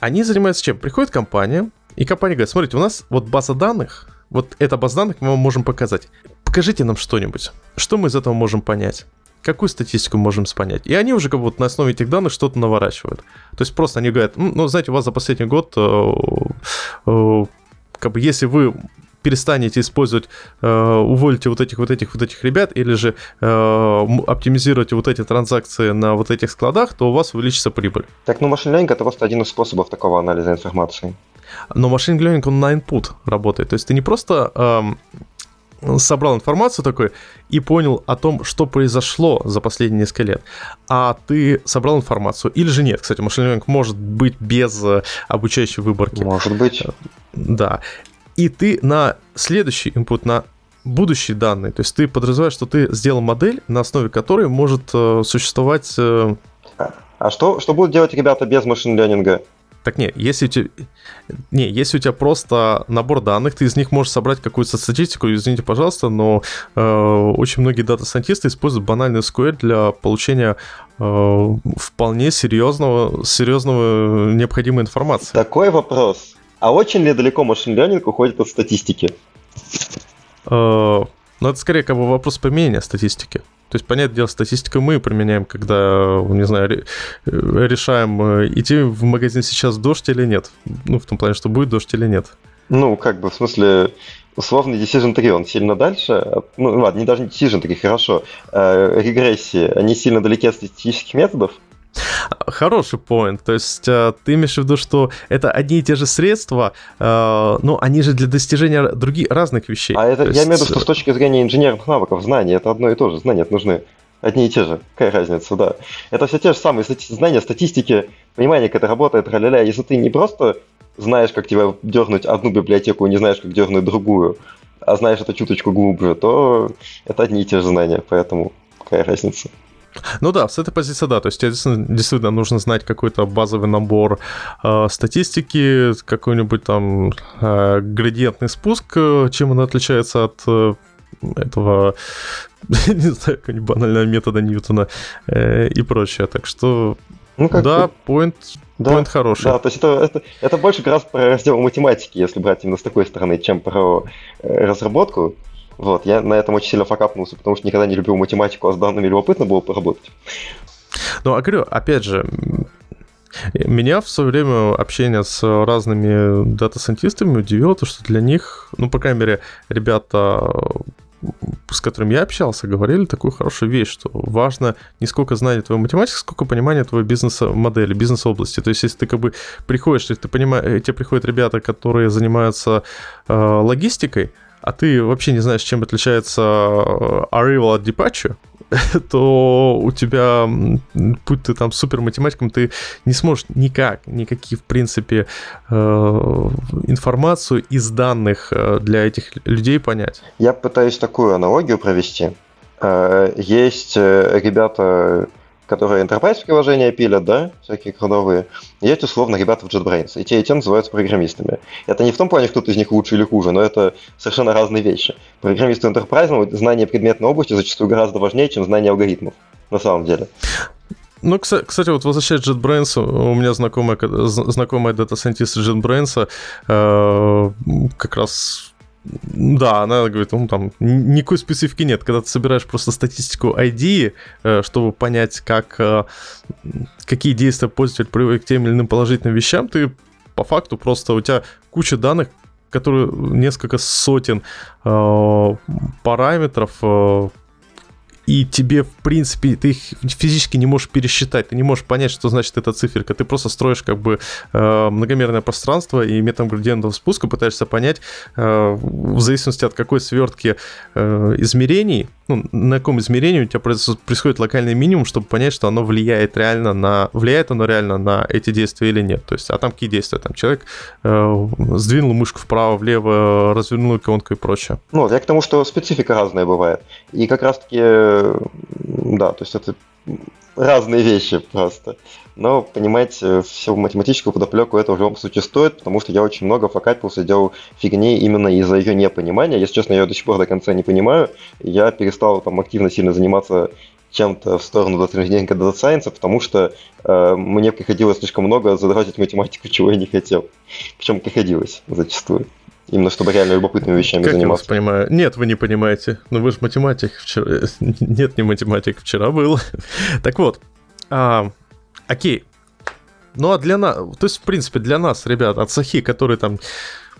они занимаются чем? Приходит компания, и компания говорит, смотрите, у нас вот база данных, вот эта база данных мы вам можем показать. Покажите нам что-нибудь. Что мы из этого можем понять? Какую статистику можем понять? И они уже как вот на основе этих данных что-то наворачивают. То есть просто они говорят, ну, знаете, у вас за последний год, э, э, как бы если вы перестанете использовать, э, уволите вот этих вот этих вот этих ребят, или же э, оптимизируете вот эти транзакции на вот этих складах, то у вас увеличится прибыль. Так, ну машин learning это просто один из способов такого анализа информации. Но машин learning, он на input работает. То есть ты не просто эм, собрал информацию такой и понял о том, что произошло за последние несколько лет, а ты собрал информацию. Или же нет. Кстати, машин learning может быть без э, обучающей выборки. Может быть. Да. И ты на следующий input, на будущие данные. То есть ты подразумеваешь, что ты сделал модель, на основе которой может э, существовать... Э... А что, что будут делать ребята без машин-ленинга? Так не, если у тебя, не, если у тебя просто набор данных, ты из них можешь собрать какую-то статистику, извините, пожалуйста, но э, очень многие дата-сайентисты используют банальный SQL для получения э, вполне серьезного, серьезного необходимой информации. Такой вопрос. А очень ли далеко машин-ленинг уходит от статистики? Э, ну, это скорее как бы вопрос применения статистики. То есть, понятное дело, статистику мы применяем, когда, не знаю, решаем, э, идти в магазин сейчас дождь или нет. Ну, в том плане, что будет дождь или нет. Ну, как бы, в смысле, условный Decision Tree, он сильно дальше. Ну, ладно, не даже не Decision Tree, хорошо. Э, регрессии, они сильно далеки от статистических методов. Хороший поинт. То есть э, ты имеешь в виду, что это одни и те же средства, э, но они же для достижения других разных вещей. А это, То я имею в виду, что с точки зрения инженерных навыков, знаний, это одно и то же. Знания нужны. Одни и те же. Какая разница, да. Это все те же самые знания статистики, понимание, как это работает, ля-ля. Если ты не просто знаешь, как тебя дернуть одну библиотеку не знаешь, как дернуть другую, а знаешь это чуточку глубже, то это одни и те же знания, поэтому какая разница. Ну да, с этой позиции да, то есть тебе действительно нужно знать какой-то базовый набор э, статистики, какой-нибудь там э, градиентный спуск, э, чем он отличается от э, этого, не знаю, какого-нибудь банального метода Ньютона э, и прочее. Так что, ну, как да, point, да, point хороший. Да, то есть это, это, это больше как раз про раздел математики, если брать именно с такой стороны, чем про э, разработку. Вот, я на этом очень сильно факапнулся, потому что никогда не любил математику, а с данными любопытно было поработать. Ну, а говорю, опять же, меня в свое время общение с разными дата-сайентистами удивило, то, что для них, ну, по крайней мере, ребята, с которыми я общался, говорили такую хорошую вещь, что важно не сколько знания твоей математики, сколько понимания твоей бизнес-модели, бизнес-области. То есть, если ты как бы приходишь, если ты понимаешь, тебе приходят ребята, которые занимаются э, логистикой, а ты вообще не знаешь, чем отличается э, arrival от departure, то у тебя, будь ты там супер математиком, ты не сможешь никак, никакие, в принципе, э, информацию из данных э, для этих людей понять. Я пытаюсь такую аналогию провести. Есть ребята которые enterprise приложения пилят, да, всякие кодовые. Есть условно ребята в JetBrains, и те и те называются программистами. Это не в том плане, кто-то из них лучше или хуже, но это совершенно разные вещи. Программисты enterprise, ну, знание предметной области зачастую гораздо важнее, чем знание алгоритмов, на самом деле. Ну, кстати, вот возвращаясь к JetBrains, у меня знакомая, знакомая дата-сайентист JetBrains э, как раз да, она говорит, ну там никакой специфики нет. Когда ты собираешь просто статистику IDE, э, чтобы понять, как, э, какие действия пользователь приводит к тем или иным положительным вещам, ты по факту просто у тебя куча данных, которые несколько сотен э, параметров, и тебе, в принципе, ты их физически не можешь пересчитать, ты не можешь понять, что значит эта циферка. Ты просто строишь как бы э, многомерное пространство и методом градиентного спуска пытаешься понять, э, в зависимости от какой свертки э, измерений, ну, на каком измерении у тебя происходит локальный минимум, чтобы понять, что оно влияет реально на... Влияет оно реально на эти действия или нет. То есть, а там какие действия? Там человек э, сдвинул мышку вправо, влево, развернул иконку и прочее. Ну, я к тому, что специфика разная бывает. И как раз-таки, да, то есть это разные вещи просто. Но понимать всю математическую подоплеку это в любом случае стоит, потому что я очень много факапился, делал фигни именно из-за ее непонимания. Если честно, я ее до сих пор до конца не понимаю. Я перестал там активно сильно заниматься чем-то в сторону дата инженеринга дата сайенса, потому что э, мне приходилось слишком много задавать математику, чего я не хотел. Причем приходилось зачастую. Именно чтобы реально любопытными вещами как заниматься. Я вас понимаю. Нет, вы не понимаете. Ну вы же математик. Вчера... Нет, не математик. Вчера был. так вот. А, окей. Ну а для нас... То есть, в принципе, для нас, ребят, от Сахи, которые там...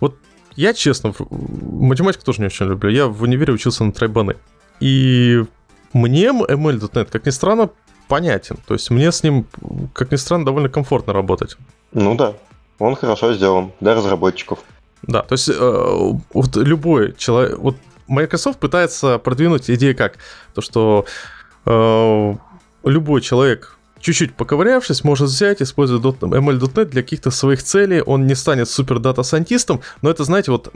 Вот я, честно, математику тоже не очень люблю. Я в универе учился на тройбаны. И мне ML.NET, как ни странно, понятен. То есть мне с ним, как ни странно, довольно комфортно работать. Ну да, он хорошо сделан для разработчиков. Да, то есть э, вот любой человек, вот Microsoft пытается продвинуть идею как? То, что э, любой человек, чуть-чуть поковырявшись, может взять, использовать ML.NET для каких-то своих целей, он не станет супер дата-сайентистом, но это, знаете, вот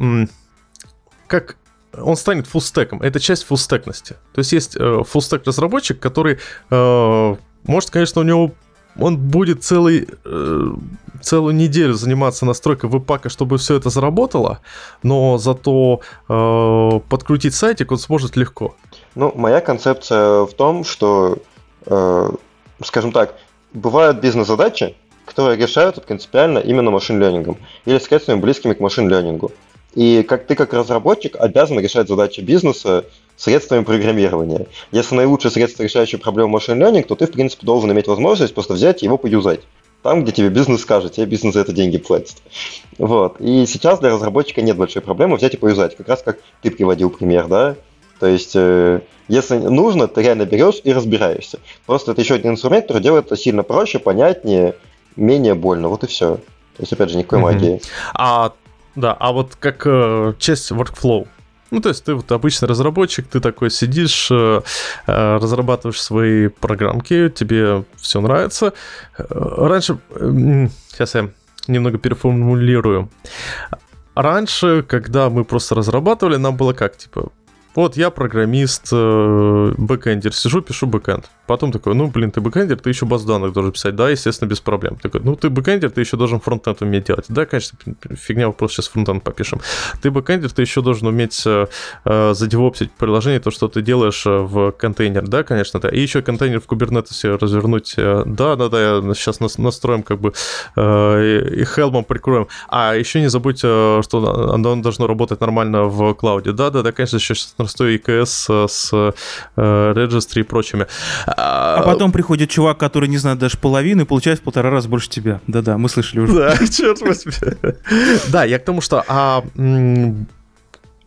как он станет фуллстеком. Это часть фуллстекности. То есть есть э, фуллстек разработчик, который э, может, конечно, у него он будет целый, э, целую неделю заниматься настройкой веб-пака, чтобы все это заработало, но зато э, подкрутить сайтик он сможет легко. Ну, моя концепция в том, что, э, скажем так, бывают бизнес-задачи, которые решаются принципиально именно машин-лернингом или средствами близкими к машин-лернингу. И как ты как разработчик обязан решать задачи бизнеса средствами программирования. Если наилучшее средство, решающее проблему машин learning, то ты, в принципе, должен иметь возможность просто взять и его поюзать. Там, где тебе бизнес скажет, тебе бизнес за это деньги платит. Вот. И сейчас для разработчика нет большой проблемы взять и поюзать. Как раз как ты приводил пример, да? То есть, э, если нужно, ты реально берешь и разбираешься. Просто это еще один инструмент, который делает это сильно проще, понятнее, менее больно. Вот и все. То есть, опять же, никакой mm-hmm. магии. А да, а вот как э, часть workflow. Ну, то есть ты вот обычный разработчик, ты такой сидишь, э, э, разрабатываешь свои программки, тебе все нравится. Э, раньше, сейчас я немного переформулирую. Раньше, когда мы просто разрабатывали, нам было как, типа, вот я программист, бэкэндер, сижу, пишу бэкэнд. Потом такой, ну, блин, ты бэкэндер, ты еще баз данных должен писать. Да, естественно, без проблем. Такой, ну, ты бэкэндер, ты еще должен фронтенд уметь делать. Да, конечно, фигня, вопрос, сейчас фронтенд попишем. Ты бэкэндер, ты еще должен уметь э, э, задевопсить приложение, то, что ты делаешь э, в контейнер. Да, конечно, да. И еще контейнер в Kubernetes развернуть. Э, да, да, да, сейчас настроим как бы э, и Helm прикрутим. А еще не забудь, что оно должно работать нормально в клауде. Да, да, да, конечно, еще простой EKS э, с э, Registry и прочими. А, а потом приходит чувак, который не знает даже половины, и получает в полтора раза больше тебя. Да-да, мы слышали уже. Да, черт возьми. Да, я к тому, что а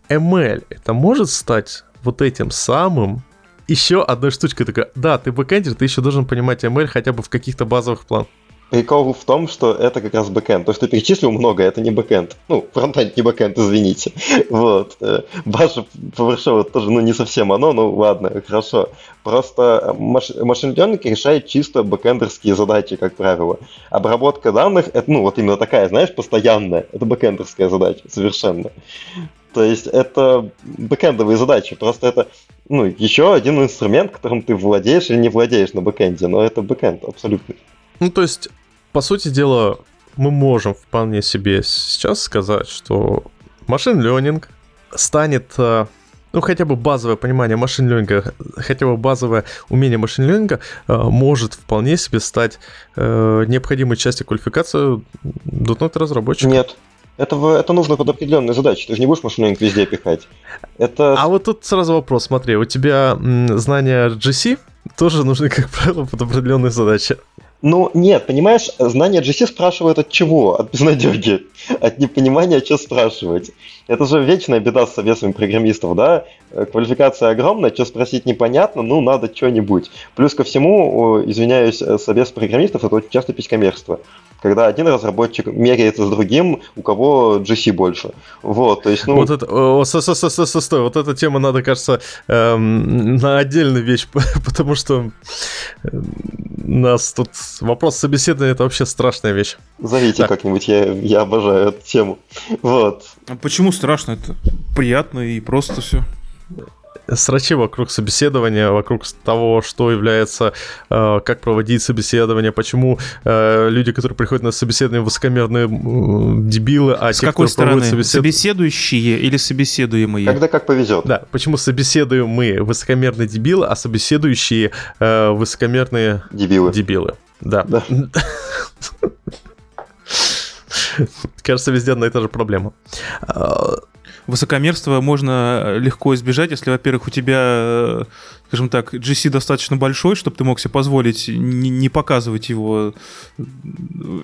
ML это может стать вот этим самым еще одной штучкой такая. Да, ты бэкэндер, ты еще должен понимать ML хотя бы в каких-то базовых планах. Прикол в том, что это как раз бэкэнд. То, что ты перечислил много, это не бэкэнд. Ну, фронтенд не бэкэнд, извините. Вот. Bash, PowerShell тоже, ну, не совсем оно, ну, ладно, хорошо. Просто machine learning решает чисто бэкэндерские задачи, как правило. Обработка данных, это, ну, вот именно такая, знаешь, постоянная. Это бэкэндерская задача, совершенно. То есть это бэкэндовые задачи, просто это ну, еще один инструмент, которым ты владеешь или не владеешь на бэкэнде, но это бэкэнд абсолютно. Ну, то есть, по сути дела, мы можем вполне себе сейчас сказать, что машин ленинг станет э, ну, хотя бы базовое понимание машин ленинга, хотя бы базовое умение машин ленинга э, может вполне себе стать э, необходимой частью квалификации .NET разработчика. Нет, это, это нужно под определенные задачи. Ты же не будешь машин везде пихать. Это... А вот тут сразу вопрос, смотри, у тебя знания GC тоже нужны, как правило, под определенные задачи. Ну, нет, понимаешь, знание GC спрашивают от чего? От безнадеги, от непонимания, что спрашивать. Это же вечная беда с совесами программистов, да? Квалификация огромная, что спросить непонятно, ну, надо что-нибудь. Плюс ко всему, извиняюсь, совес программистов это очень часто писькомерство когда один разработчик меряется с другим, у кого GC больше. Вот, то есть, ну... Вот это, о, стой, стой, стой, стой, вот эта тема надо, кажется, эм, на отдельную вещь, потому что э, нас тут вопрос собеседования это вообще страшная вещь. Зовите так. как-нибудь, я, я обожаю эту тему. Вот. А почему страшно? Это приятно и просто все срачи вокруг собеседования, вокруг того, что является, э, как проводить собеседование, почему э, люди, которые приходят на собеседование, высокомерные э, дебилы, а С те, какой стороны? Собесед... Собеседующие или собеседуемые? Когда как повезет. Да, почему собеседуем мы высокомерные дебилы, а собеседующие э, высокомерные дебилы. дебилы. Да. да. Кажется, везде одна и та же проблема высокомерства можно легко избежать, если, во-первых, у тебя, э, скажем так, GC достаточно большой, чтобы ты мог себе позволить не показывать его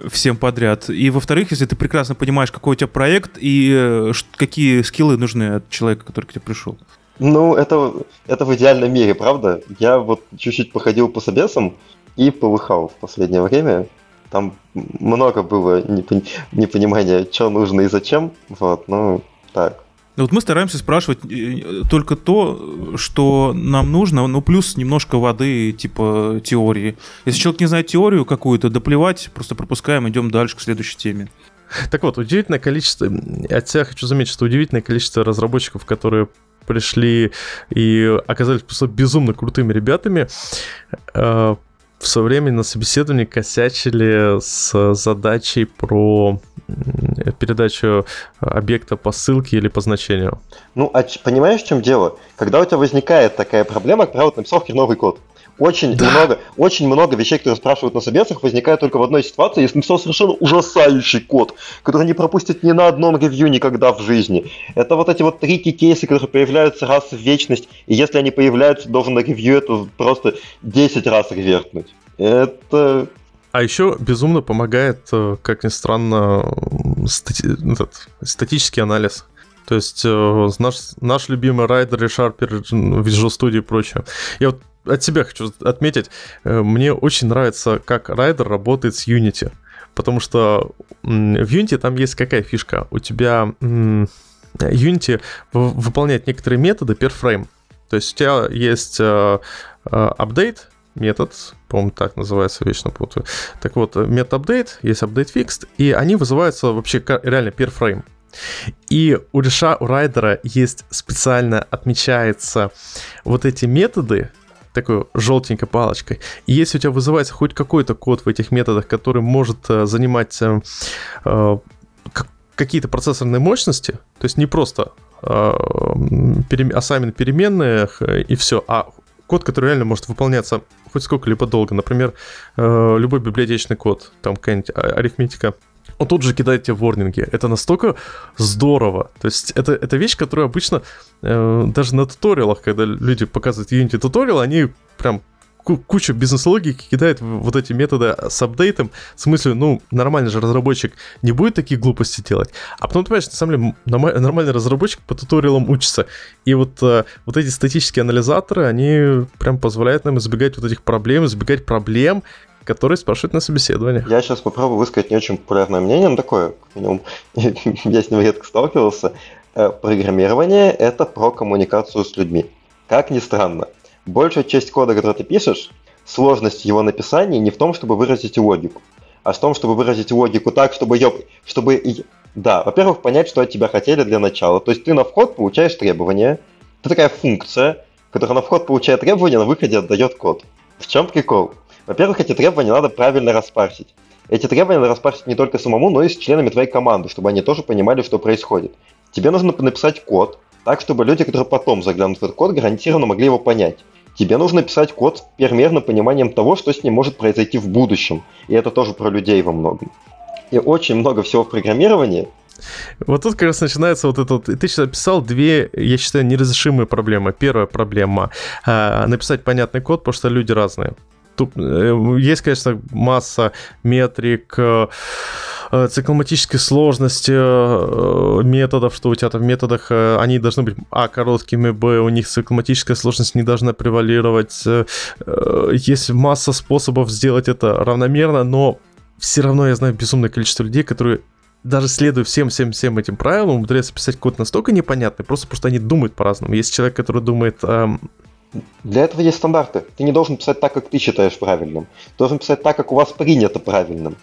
всем подряд. И, во-вторых, если ты прекрасно понимаешь, какой у тебя проект и э, какие скиллы нужны от человека, который к тебе пришел. Ну, это, это в идеальном мире, правда? Я вот чуть-чуть походил по собесам и повыхал в последнее время. Там много было непонимания, что нужно и зачем. Вот, ну, так. Вот мы стараемся спрашивать э, только то, что нам нужно, ну плюс немножко воды, типа теории. Если человек не знает теорию какую-то, доплевать, просто пропускаем, идем дальше к следующей теме. Так вот, удивительное количество, от себя хочу заметить, что удивительное количество разработчиков, которые пришли и оказались просто безумно крутыми ребятами, э, в свое время на собеседовании косячили с задачей про передачу объекта по ссылке или по значению. Ну, а понимаешь, в чем дело? Когда у тебя возникает такая проблема, как правило, написал хреновый код. Очень да. много, очень много вещей, которые спрашивают на собесах, возникает только в одной ситуации, если написал совершенно ужасающий код, который не пропустит ни на одном ревью никогда в жизни. Это вот эти вот tricky кейсы, которые появляются раз в вечность, и если они появляются, должен на ревью это просто 10 раз ревертнуть. Это а еще безумно помогает, э, как ни странно, стати... этот, статический анализ. То есть э, наш, наш любимый Rider, ReSharper, Visual Studio и прочее. Я вот от себя хочу отметить, э, мне очень нравится, как Rider работает с Unity. Потому что в Unity там есть какая фишка? У тебя Unity выполняет некоторые методы per frame. То есть у тебя есть update, метод, по-моему, так называется, вечно путаю. Так вот, метод update, есть update fixed, и они вызываются вообще реально per frame. И у реша, у райдера есть специально отмечается вот эти методы, такой желтенькой палочкой. И если у тебя вызывается хоть какой-то код в этих методах, который может э, занимать э, э, какие-то процессорные мощности, то есть не просто э, ассаймен переменных и все, а код, который реально может выполняться хоть сколько-либо долго. Например, любой библиотечный код, там какая-нибудь арифметика, он тут же кидает тебе ворнинги. Это настолько здорово. То есть это, это вещь, которую обычно э, даже на туториалах, когда люди показывают Unity туториал, они прям кучу бизнес-логики кидает вот эти методы с апдейтом, в смысле, ну, нормальный же разработчик не будет такие глупости делать. А потом, ты понимаешь, на самом деле, нормальный разработчик по туториалам учится. И вот, э, вот эти статические анализаторы, они прям позволяют нам избегать вот этих проблем, избегать проблем, которые спрашивают на собеседовании. Я сейчас попробую высказать не очень популярное мнение, но такое, я с ним редко сталкивался. Э, программирование — это про коммуникацию с людьми. Как ни странно, Большая часть кода, который ты пишешь, сложность его написания не в том, чтобы выразить логику, а в том, чтобы выразить логику так, чтобы ее... Чтобы, да, во-первых, понять, что от тебя хотели для начала. То есть ты на вход получаешь требования, это такая функция, которая на вход получает требования, на выходе отдает код. В чем прикол? Во-первых, эти требования надо правильно распарсить. Эти требования надо распарсить не только самому, но и с членами твоей команды, чтобы они тоже понимали, что происходит. Тебе нужно написать код, так, чтобы люди, которые потом заглянут в этот код, гарантированно могли его понять. Тебе нужно писать код с примерно пониманием того, что с ним может произойти в будущем. И это тоже про людей во многом. И очень много всего в программировании. Вот тут как раз начинается вот это вот. Ты сейчас описал две, я считаю, неразрешимые проблемы. Первая проблема э, написать понятный код, потому что люди разные. Э, есть, конечно, масса метрик, э, Э, цикломатической сложности методов, что у тебя там в методах они должны быть, а, короткими, б, у них цикломатическая сложность не должна превалировать. Есть масса способов сделать это равномерно, но все равно я знаю безумное количество людей, которые даже следуя всем-всем-всем этим правилам, умудряются писать код настолько непонятный, просто потому что они думают по-разному. Есть человек, который думает, эм... Для этого есть стандарты. Ты не должен писать так, как ты считаешь правильным. Ты должен писать так, как у вас принято правильным.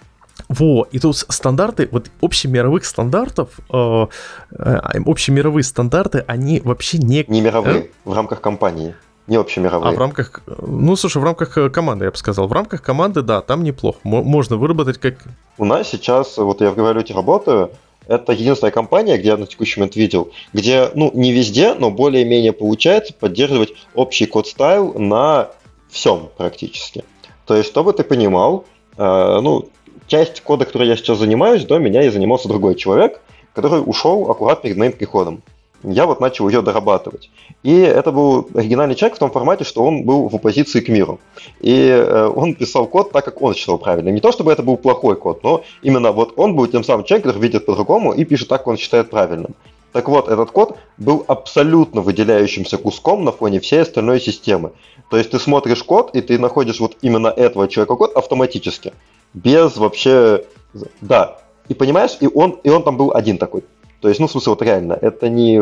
Во, и тут стандарты, вот общемировых стандартов, э, э, общемировые стандарты, они вообще не... Не мировые, э? в рамках компании. Не общемировые. А в рамках... Ну, слушай, в рамках э, команды, я бы сказал. В рамках команды, да, там неплохо. Можно выработать как... У нас сейчас, вот я в Гравалюте работаю, это единственная компания, где я на текущий момент видел, где, ну, не везде, но более-менее получается поддерживать общий code style на всем практически. То есть, чтобы ты понимал, э, ну, часть кода, которой я сейчас занимаюсь, до меня и занимался другой человек, который ушел аккурат перед моим приходом. Я вот начал ее дорабатывать. И это был оригинальный человек в том формате, что он был в оппозиции к миру. И э, он писал код так, как он считал правильно. Не то, чтобы это был плохой код, но именно вот он был тем самым человеком, который видит по-другому и пишет так, как он считает правильным. Так вот, этот код был абсолютно выделяющимся куском на фоне всей остальной системы. То есть ты смотришь код, и ты находишь вот именно этого человека код автоматически без вообще... Да, и понимаешь, и он, и он там был один такой. То есть, ну, в смысле, вот реально, это не,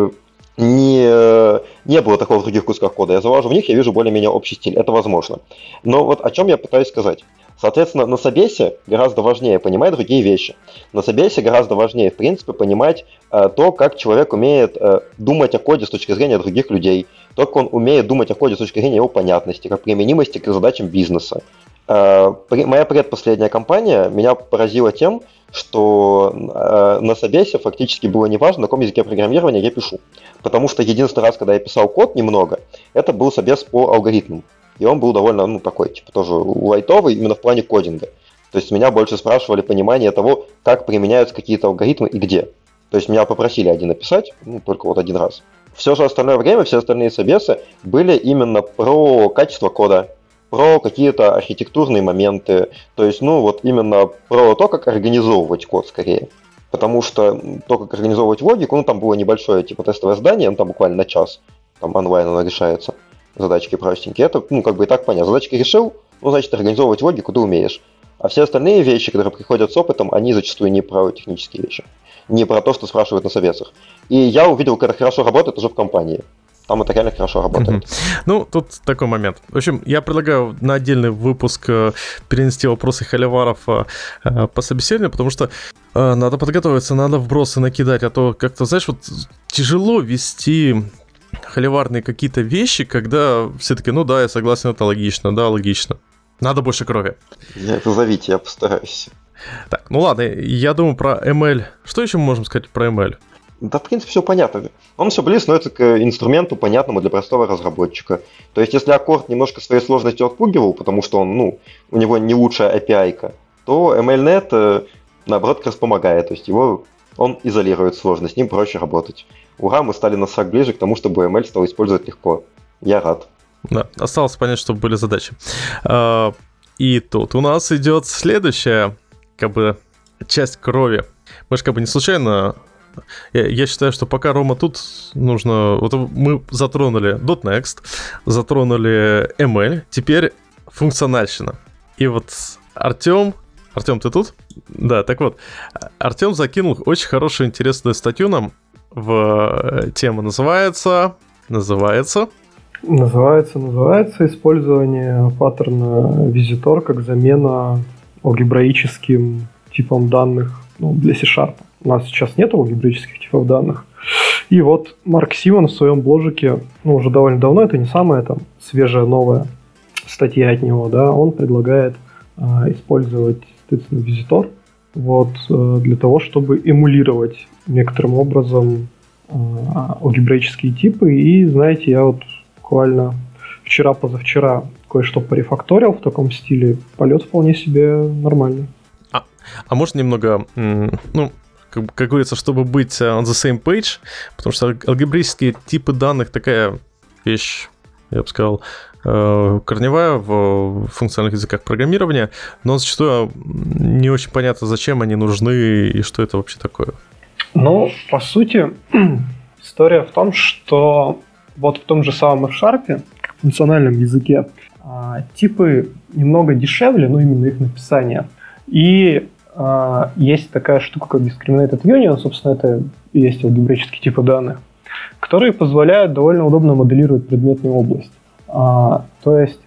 не, не было такого в других кусках кода. Я залажу в них, я вижу более-менее общий стиль. Это возможно. Но вот о чем я пытаюсь сказать. Соответственно, на собесе гораздо важнее понимать другие вещи. На собесе гораздо важнее, в принципе, понимать э, то, как человек умеет э, думать о коде с точки зрения других людей, то, как он умеет думать о коде с точки зрения его понятности, как применимости к задачам бизнеса. Э, моя предпоследняя компания меня поразила тем, что э, на собесе фактически было неважно, на каком языке программирования я пишу. Потому что единственный раз, когда я писал код немного, это был собес по алгоритмам. И он был довольно, ну, такой, типа, тоже лайтовый именно в плане кодинга. То есть меня больше спрашивали понимание того, как применяются какие-то алгоритмы и где. То есть меня попросили один написать, ну, только вот один раз. Все же остальное время, все остальные собесы были именно про качество кода, про какие-то архитектурные моменты, то есть, ну, вот именно про то, как организовывать код скорее. Потому что то, как организовывать логику, ну, там было небольшое, типа, тестовое здание, ну, там буквально на час, там онлайн оно решается, задачки простенькие. Это, ну, как бы и так понятно. Задачки решил, ну, значит, организовывать логику ты умеешь. А все остальные вещи, которые приходят с опытом, они зачастую не про технические вещи. Не про то, что спрашивают на советах. И я увидел, как это хорошо работает уже в компании. Там это реально хорошо работает. Mm-hmm. Ну, тут такой момент. В общем, я предлагаю на отдельный выпуск э, перенести вопросы холиваров э, э, по собеседованию, потому что надо подготовиться, надо вбросы накидать, а то как-то, знаешь, вот тяжело вести холиварные какие-то вещи, когда все таки ну да, я согласен, это логично, да, логично. Надо больше крови. Я это зовите, я постараюсь. Так, ну ладно, я думаю про ML. Что еще мы можем сказать про ML? Да, в принципе, все понятно. Он все ближе становится к инструменту, понятному для простого разработчика. То есть, если аккорд немножко своей сложностью отпугивал, потому что он, ну, у него не лучшая API, то MLNet, э, наоборот, как раз помогает. То есть, его он изолирует сложность, с ним проще работать. Ура, мы стали на шаг ближе к тому, чтобы ML стал использовать легко. Я рад. Да, осталось понять, чтобы были задачи. А, и тут у нас идет следующая, как бы, часть крови. Мы же как бы не случайно я, я считаю, что пока Рома тут, нужно... Вот мы затронули .next, затронули ML, теперь функциональщина. И вот Артем... Артем, ты тут? Да, так вот. Артем закинул очень хорошую, интересную статью нам в э, тему. Называется... Называется... Называется, называется использование паттерна визитор как замена алгебраическим типом данных ну, для C-Sharp. У нас сейчас нет алгебраических типов данных. И вот Марк Симон в своем бложике, ну, уже довольно давно, это не самая там свежая новая статья от него, да, он предлагает э, использовать, соответственно, визитор вот, э, для того, чтобы эмулировать некоторым образом э, алгебраические типы. И, знаете, я вот буквально вчера-позавчера кое-что порефакторил в таком стиле. Полет вполне себе нормальный. А, а может немного, ну, как, говорится, чтобы быть on the same page, потому что алгебраические типы данных такая вещь, я бы сказал, э, корневая в функциональных языках программирования, но зачастую не очень понятно, зачем они нужны и что это вообще такое. Ну, по сути, история в том, что вот в том же самом F-Sharp, функциональном языке, а, типы немного дешевле, ну именно их написание. И есть такая штука, как Discriminated Union, собственно, это есть алгебраические типы данных, которые позволяют довольно удобно моделировать предметную область. А, то есть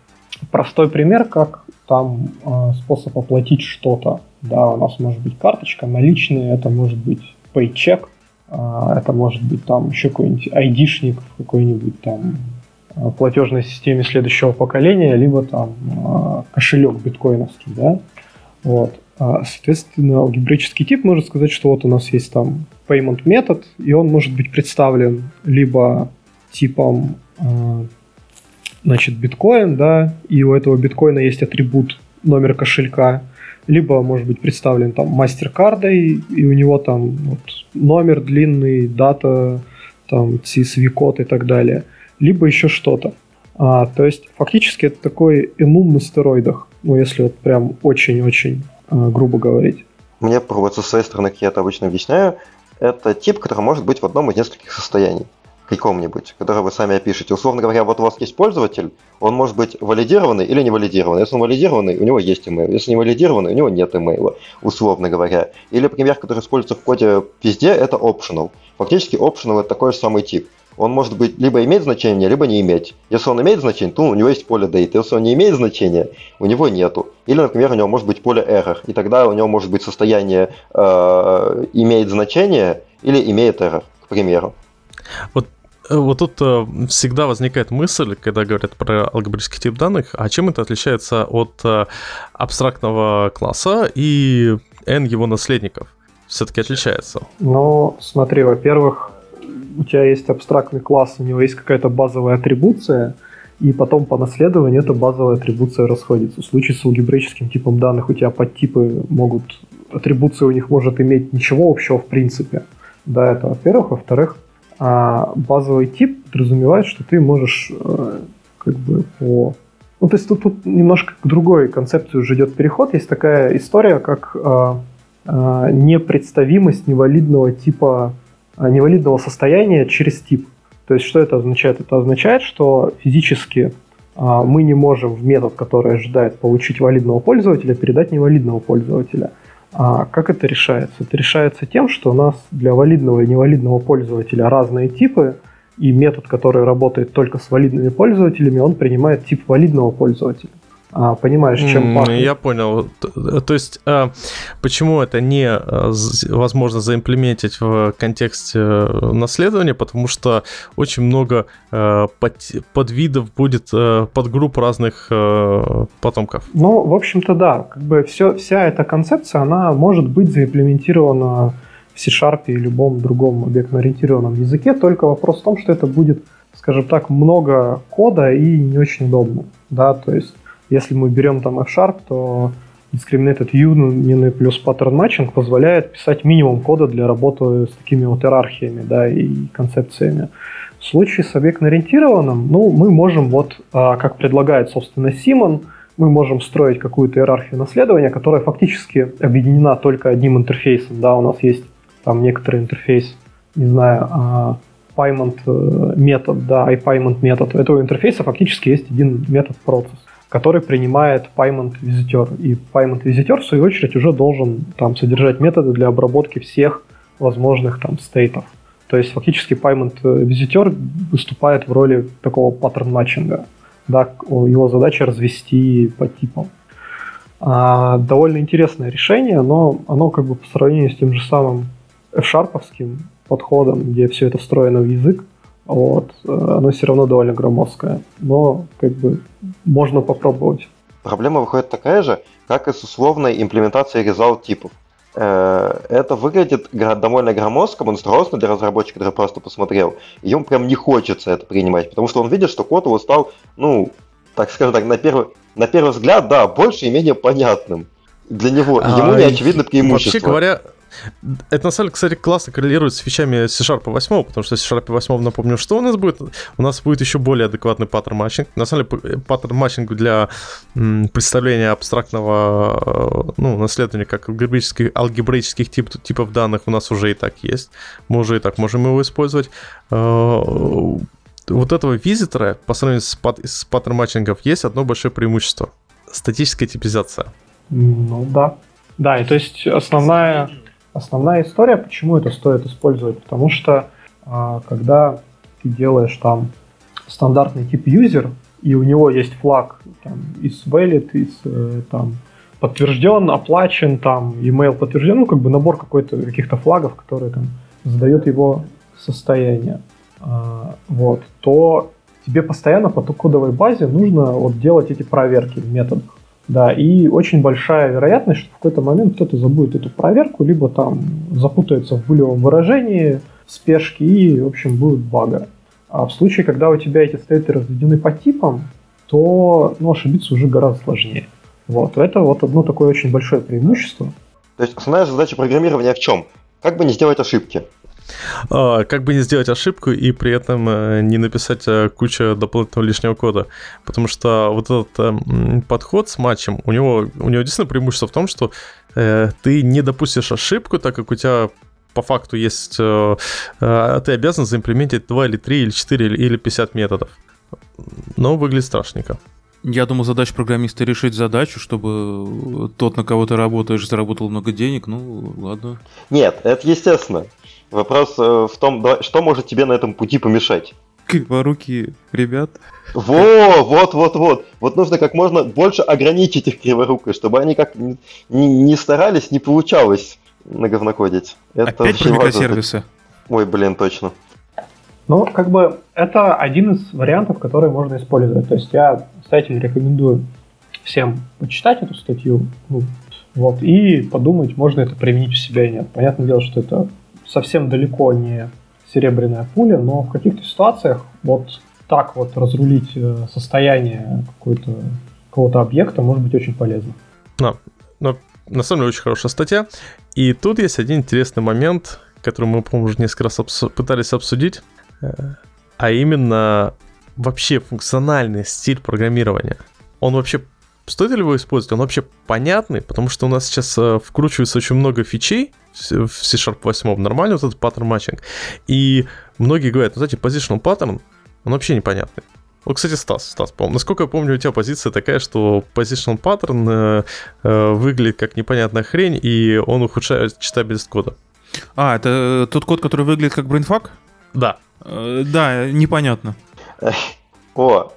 простой пример, как там а, способ оплатить что-то. Да, у нас может быть карточка, наличные, это может быть paycheck, это может быть там еще какой-нибудь айдишник в какой-нибудь там платежной системе следующего поколения, либо там кошелек биткоиновский, да. Вот. А, соответственно, алгебраический тип может сказать, что вот у нас есть там payment метод, и он может быть представлен либо типом а, значит, биткоин, да, и у этого биткоина есть атрибут номер кошелька, либо может быть представлен там мастер-кардой, и у него там вот, номер длинный, дата, там CSV-код и так далее, либо еще что-то. А, то есть фактически это такой энум на стероидах, ну если вот прям очень-очень грубо говорить. Мне вот со своей стороны, как я это обычно объясняю, это тип, который может быть в одном из нескольких состояний каком-нибудь, который вы сами опишете. Условно говоря, вот у вас есть пользователь, он может быть валидированный или не валидированный. Если он валидированный, у него есть email. Если не валидированный, у него нет имейла, условно говоря. Или пример, который используется в коде везде, это optional. Фактически optional это такой же самый тип. Он может быть либо иметь значение, либо не иметь. Если он имеет значение, то у него есть поле date. Если он не имеет значения, у него нету. Или, например, у него может быть поле error, и тогда у него может быть состояние э, имеет значение или имеет error, к примеру. Вот э, вот тут э, всегда возникает мысль, когда говорят про алгебрический тип данных, а чем это отличается от э, абстрактного класса и n его наследников? Все-таки отличается. Ну, смотри, во-первых, у тебя есть абстрактный класс, у него есть какая-то базовая атрибуция, и потом по наследованию эта базовая атрибуция расходится. В случае с алгебраическим типом данных у тебя подтипы могут, атрибуция у них может иметь ничего общего в принципе. Да, это во-первых. Во-вторых, а, базовый тип подразумевает, что ты можешь э, как бы по... Ну, то есть тут, тут немножко к другой концепции уже идет переход. Есть такая история, как э, э, непредставимость невалидного типа, невалидного состояния через тип. То есть что это означает? Это означает, что физически мы не можем в метод, который ожидает получить валидного пользователя, передать невалидного пользователя. А как это решается? Это решается тем, что у нас для валидного и невалидного пользователя разные типы, и метод, который работает только с валидными пользователями, он принимает тип валидного пользователя. А, понимаешь, чем пахнет? Я понял. То есть, а, почему это не а, возможно заимплементить в контексте наследования? Потому что очень много э, подвидов будет э, подгрупп разных потомков. Ну, в общем-то, да. Как бы все, вся эта концепция, она может быть заимплементирована в C-Sharp и любом другом объектно-ориентированном языке, только вопрос в том, что это будет, скажем так, много кода и не очень удобно. Да, то есть если мы берем там F-Sharp, то discriminated union плюс pattern matching позволяет писать минимум кода для работы с такими вот иерархиями да, и концепциями. В случае с объектно-ориентированным, ну, мы можем, вот, а, как предлагает, собственно, Симон, мы можем строить какую-то иерархию наследования, которая фактически объединена только одним интерфейсом. Да, у нас есть там некоторый интерфейс, не знаю, а, payment э, метод, да, iPayment метод. У этого интерфейса фактически есть один метод процесс который принимает payment визитер. И payment визитер, в свою очередь, уже должен там содержать методы для обработки всех возможных там стейтов. То есть фактически payment визитер выступает в роли такого паттерн матчинга. Да, его задача развести по типам. А, довольно интересное решение, но оно как бы по сравнению с тем же самым f подходом, где все это встроено в язык, вот. Оно все равно довольно громоздкое, но как бы можно попробовать. Проблема выходит такая же, как и с условной имплементацией result типов. Э, это выглядит довольно громоздко, монструозно для разработчика, который просто посмотрел. И ему прям не хочется это принимать, потому что он видит, что код его стал, ну, так скажем так, на первый, на первый взгляд, да, больше и менее понятным для него. А, ему не очевидно преимущество. Вообще говоря, это на самом деле, кстати, классно коррелирует с фичами C-Sharp 8, потому что C-Sharp 8, напомню, что у нас будет? У нас будет еще более адекватный pattern matching. На самом деле, pattern matching для представления абстрактного ну, наследования как алгебраических, алгебраических тип, типов данных у нас уже и так есть. Мы уже и так можем его использовать а, вот этого визитора по сравнению с, пат с паттерн матчингов есть одно большое преимущество. Статическая типизация. Ну да. Да, и то есть основная Основная история, почему это стоит использовать, потому что а, когда ты делаешь там стандартный тип user, и у него есть флаг там, из valid, из э, там, подтвержден, оплачен, там, email подтвержден, ну, как бы набор какой-то каких-то флагов, которые там задают его состояние, а, вот, то тебе постоянно по кодовой базе нужно вот делать эти проверки в методах. Да, и очень большая вероятность, что в какой-то момент кто-то забудет эту проверку, либо там запутается в булевом выражении, спешки и, в общем, будет бага. А в случае, когда у тебя эти стейты разведены по типам, то ну, ошибиться уже гораздо сложнее. Вот, это вот одно такое очень большое преимущество. То есть основная задача программирования в чем? Как бы не сделать ошибки? А, как бы не сделать ошибку и при этом э, не написать э, кучу дополнительного лишнего кода. Потому что вот этот эм, подход с матчем, у него, у него действительно преимущество в том, что э, ты не допустишь ошибку, так как у тебя по факту есть... Ты обязан заимплементить 2 или 3 или 4 или 50 методов. Но выглядит страшненько. Я думаю, задача программиста решить задачу, чтобы тот, на кого ты работаешь, заработал много денег. Ну, ладно. Нет, это естественно. Вопрос э, в том, что может тебе на этом пути помешать. Криворуки, ребят. Во, вот, вот, вот. Вот нужно как можно больше ограничить их криворукой, чтобы они как не, не старались, не получалось на говнокодить. Это Опять про микросервисы? Ой, блин, точно. Ну, как бы, это один из вариантов, который можно использовать. То есть я, кстати, рекомендую всем почитать эту статью, ну, вот, и подумать, можно это применить у себя или нет. Понятное дело, что это совсем далеко не серебряная пуля, но в каких-то ситуациях вот так вот разрулить э, состояние какой-то какого-то объекта может быть очень полезно. Но, но на самом деле очень хорошая статья. И тут есть один интересный момент, который мы, по-моему, уже несколько раз обс- пытались обсудить, э, а именно вообще функциональный стиль программирования. Он вообще стоит ли его использовать? Он вообще понятный, потому что у нас сейчас э, вкручивается очень много фичей в C-Sharp 8, нормально вот этот паттерн матчинг. И многие говорят, ну, знаете, positional pattern, он вообще непонятный. Вот, кстати, Стас, Стас, по насколько я помню, у тебя позиция такая, что positional pattern э, э, выглядит как непонятная хрень, и он ухудшает читабельность кода. А, это тот код, который выглядит как Brainfuck? Да. Э, да, непонятно. О,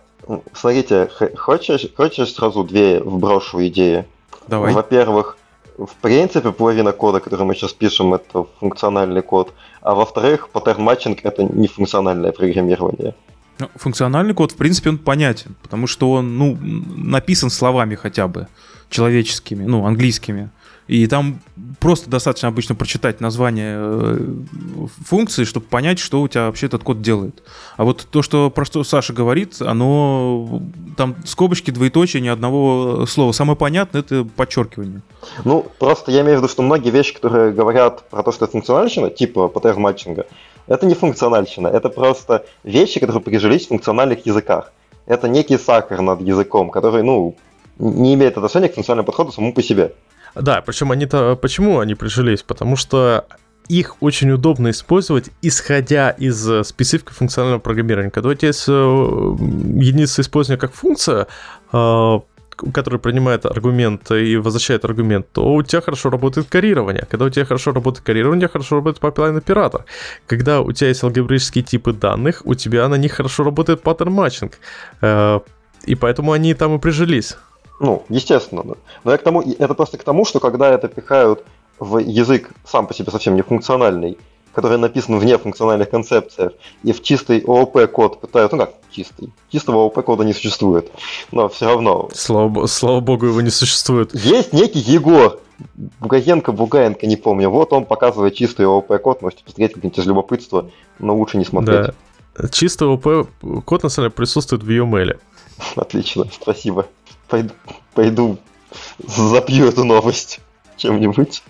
смотрите, хочешь, хочешь сразу две вброшу идеи? Давай. Во-первых, в принципе, половина кода, который мы сейчас пишем, это функциональный код. А во-вторых, pattern matching это не функциональное программирование. Ну, функциональный код, в принципе, он понятен, потому что он, ну, написан словами хотя бы, человеческими, ну, английскими. И там просто достаточно обычно прочитать название э, функции, чтобы понять, что у тебя вообще этот код делает. А вот то, что про что Саша говорит, оно там скобочки, двоеточие, ни одного слова. Самое понятное это подчеркивание. Ну, просто я имею в виду, что многие вещи, которые говорят про то, что это функциональщина, типа паттерн матчинга, это не функциональщина, это просто вещи, которые прижились в функциональных языках. Это некий сахар над языком, который, ну, не имеет отношения к функциональному подходу самому по себе. Да, причем они-то... Почему они прижились? Потому что их очень удобно использовать, исходя из э, специфики функционального программирования. Когда у тебя есть э, единица использования как функция, э, который принимает аргумент и возвращает аргумент, то у тебя хорошо работает каррирование. Когда у тебя хорошо работает каррирование, хорошо работает пайплайн оператор. Когда у тебя есть алгебраические типы данных, у тебя на них хорошо работает паттерн матчинг. И поэтому они там и прижились. Ну, естественно. Да. Но я к тому, это просто к тому, что когда это пихают в язык сам по себе совсем не функциональный, который написан в нефункциональных концепциях, и в чистый ООП код пытают, ну как чистый, чистого ООП кода не существует, но все равно. Слава, слава богу, его не существует. Есть некий Егор, Бугаенко, Бугаенко, не помню, вот он показывает чистый ООП код, можете посмотреть как-нибудь из любопытства, но лучше не смотреть. Да. Чистый ООП код на самом деле присутствует в UML. Отлично, спасибо пойду, пойду запью эту новость чем-нибудь.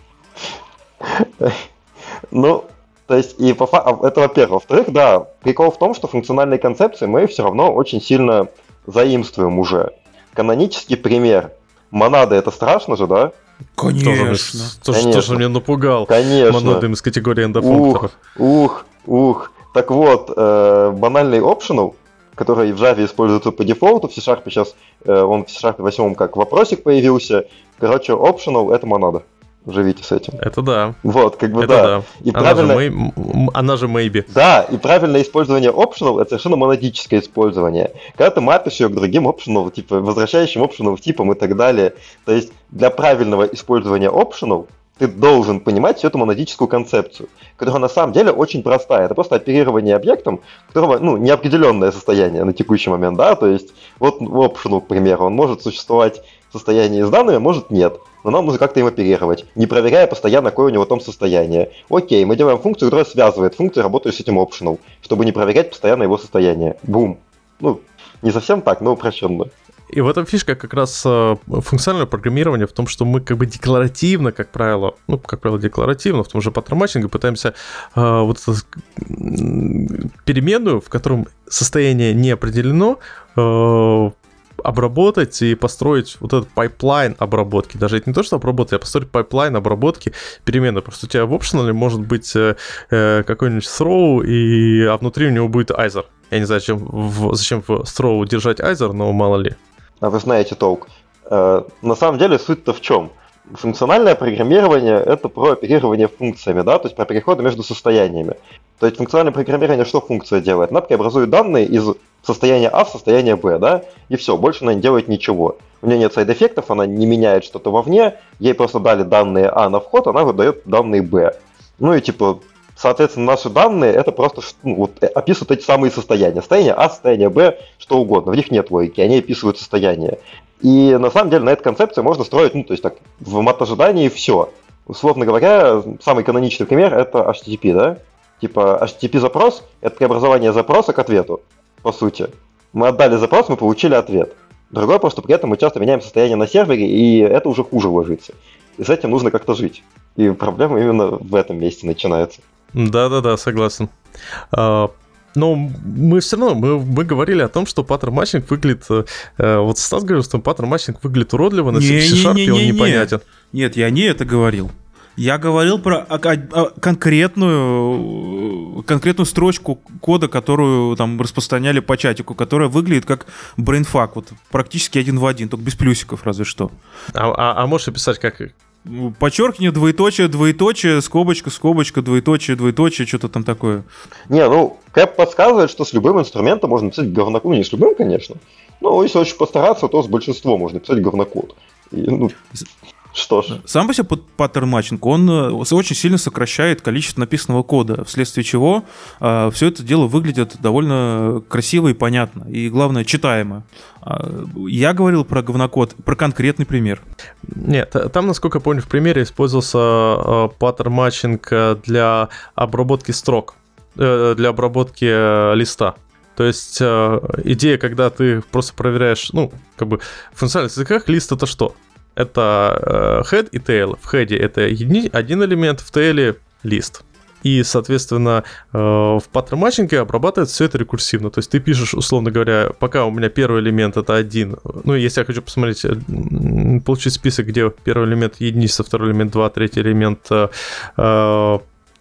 Ну, то есть, и по это во-первых. Во-вторых, да, прикол в том, что функциональные концепции мы все равно очень сильно заимствуем уже. Канонический пример. Монады это страшно же, да? Конечно. То, Конечно. что меня напугал. Конечно. Монадами из категории эндофункторов. Ух, ух, ух. Так вот, э, банальный optional который в Java используется по дефолту, в C-Sharp сейчас, э, он в C-Sharp 8 как вопросик появился. Короче, optional — это монада. Живите с этим. Это да. Вот, как бы это да. да. И она, правильно... же may... она же maybe. Да, и правильное использование optional — это совершенно монадическое использование. Когда ты мапишь ее к другим optional, типа возвращающим optional типам и так далее. То есть для правильного использования optional ты должен понимать всю эту монадическую концепцию, которая на самом деле очень простая. Это просто оперирование объектом, которого, ну, неопределенное состояние на текущий момент, да, то есть вот optional, к примеру, он может существовать в состоянии с данными, может нет, но нам нужно как-то им оперировать, не проверяя постоянно, какое у него там состояние. Окей, мы делаем функцию, которая связывает функции, работающие с этим optional, чтобы не проверять постоянно его состояние. Бум. Ну, не совсем так, но упрощенно. И в этом фишка как раз э, функционального программирования в том, что мы как бы декларативно, как правило, ну, как правило, декларативно, в том же паттерн пытаемся э, вот эту переменную, в котором состояние не определено, э, обработать и построить вот этот пайплайн обработки. Даже это не то, что обработать, а построить пайплайн обработки перемены. Просто у тебя в optional может быть э, э, какой-нибудь throw, и, а внутри у него будет айзер. Я не знаю, зачем в, зачем в throw держать айзер, но мало ли. А вы знаете толк. Э, на самом деле суть-то в чем? функциональное программирование — это про оперирование функциями, да, то есть про переходы между состояниями. То есть функциональное программирование что функция делает? Она преобразует данные из состояния А в состояние Б, да, и все, больше она не делает ничего. У нее нет сайд-эффектов, она не меняет что-то вовне, ей просто дали данные А на вход, она выдает данные Б. Ну и типа, соответственно, наши данные это просто ну, вот, описывают эти самые состояния. Состояние А, состояние Б, что угодно. В них нет логики, они описывают состояние. И на самом деле на эту концепцию можно строить, ну, то есть так, в мат-ожидании все. Условно говоря, самый каноничный пример это HTTP, да? Типа HTTP запрос — это преобразование запроса к ответу, по сути. Мы отдали запрос, мы получили ответ. Другое просто при этом мы часто меняем состояние на сервере, и это уже хуже ложится. И с этим нужно как-то жить. И проблема именно в этом месте начинается. Да-да-да, согласен. А, но мы все равно, мы, мы говорили о том, что pattern matching выглядит... Э, вот Стас говорил, что pattern matching выглядит уродливо, на C-Sharp он непонятен. Нет, я не это говорил. Я говорил про конкретную, конкретную строчку кода, которую там распространяли по чатику, которая выглядит как Brainfuck, вот практически один в один, только без плюсиков разве что. А, а, а можешь описать, как, Подчеркни, двоеточие, двоеточие, скобочка, скобочка, двоеточие, двоеточие, что-то там такое. Не, ну, Кэп подсказывает, что с любым инструментом можно писать говнокод. Ну, не с любым, конечно. Но если очень постараться, то с большинством можно писать говнокод. И, ну, что ж. Сам по себе паттерн матчинг, он э, очень сильно сокращает количество написанного кода, вследствие чего э, все это дело выглядит довольно красиво и понятно, и главное, читаемо. Э, я говорил про говнокод, про конкретный пример. Нет, там, насколько я помню, в примере использовался э, pattern matching э, для обработки строк, э, для обработки э, листа. То есть э, идея, когда ты просто проверяешь, ну, как бы в функциональных языках лист это что? Это э, head и tail. В head это едини, один элемент, в tail лист. И, соответственно, э, в pattern matching е обрабатывается все это рекурсивно. То есть ты пишешь, условно говоря, пока у меня первый элемент это один. Ну, если я хочу посмотреть, э, получить список, где первый элемент единица, второй элемент 2, третий элемент,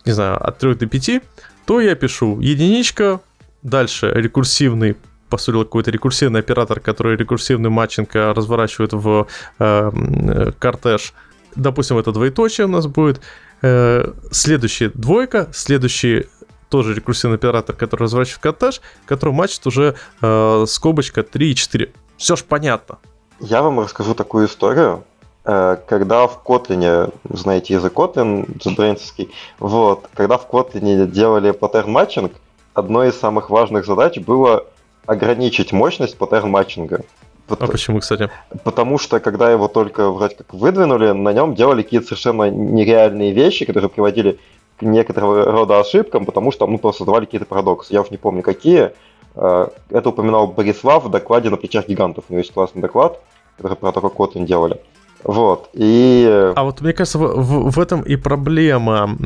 не знаю, от 3 до 5, то я пишу единичка, дальше рекурсивный построил какой-то рекурсивный оператор, который рекурсивный матчинг э, разворачивает в э, кортеж. Допустим, это двоеточие у нас будет. Э, следующий двойка, следующий тоже рекурсивный оператор, который разворачивает кортеж, который матчит уже э, скобочка 3 и 4. Все ж понятно. Я вам расскажу такую историю. Э, когда в Kotlin, знаете язык Kotlin, JetBrains, вот, когда в Kotlin делали pattern matching, одной из самых важных задач было ограничить мощность pattern-matching а. А почему, кстати? Потому что, когда его только вроде как выдвинули, на нем делали какие-то совершенно нереальные вещи, которые приводили к некоторого рода ошибкам, потому что ну, просто создавали какие-то парадоксы. Я уж не помню, какие. А, это упоминал Борислав в докладе на плечах гигантов. У него есть классный доклад, который про то, как Kotlin делали. Вот, и... А вот мне кажется, в, в, в этом и проблема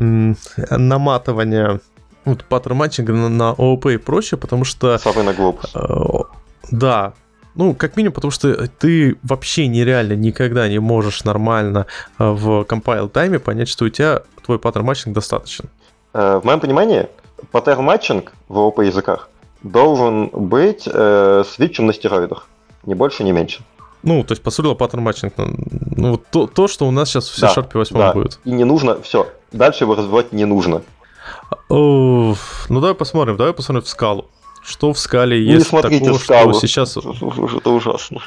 наматывания вот pattern matching а на, на ООП и прочее, потому что... Совы на глобус. Э, да, ну, как минимум, потому что ты вообще нереально никогда не можешь нормально э, в compile time е понять, что у тебя твой pattern matching достаточен. Э, в моем понимании, pattern matching в ООП языках должен быть э, switch ем на стероидах. Ни больше, ни меньше. Ну, то есть, по сути, pattern matching. Ну, вот то, то, что у нас сейчас в C-Sharp 8 да. будет. И не нужно, все. Дальше его развивать не нужно. Ну, давай посмотрим, давай посмотрим в скалу. Что в скале есть не смотрите такого, скалу. что сейчас... Это ужасно.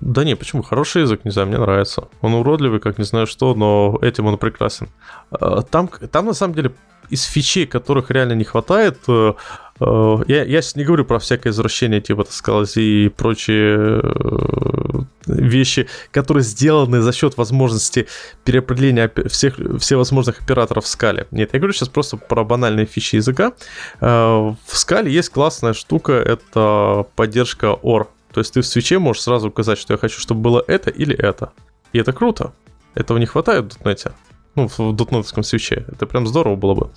Да не, почему? Хороший язык, не знаю, мне нравится. Он уродливый, как не знаю что, но этим он прекрасен. А, там, там на самом деле из фичей, которых реально не хватает, э, э, я, я сейчас не говорю про всякое извращение, типа, сказать, и прочие э, вещи, которые сделаны за счет возможности переопределения всех всевозможных операторов в скале. Нет, я говорю сейчас просто про банальные фичи языка. В скале есть классная штука, это поддержка OR. То есть ты в свече можешь сразу указать, что я хочу, чтобы было это или это. И это круто. Этого не хватает в дотнете. Ну, в дотнетском свече. Это прям здорово было бы.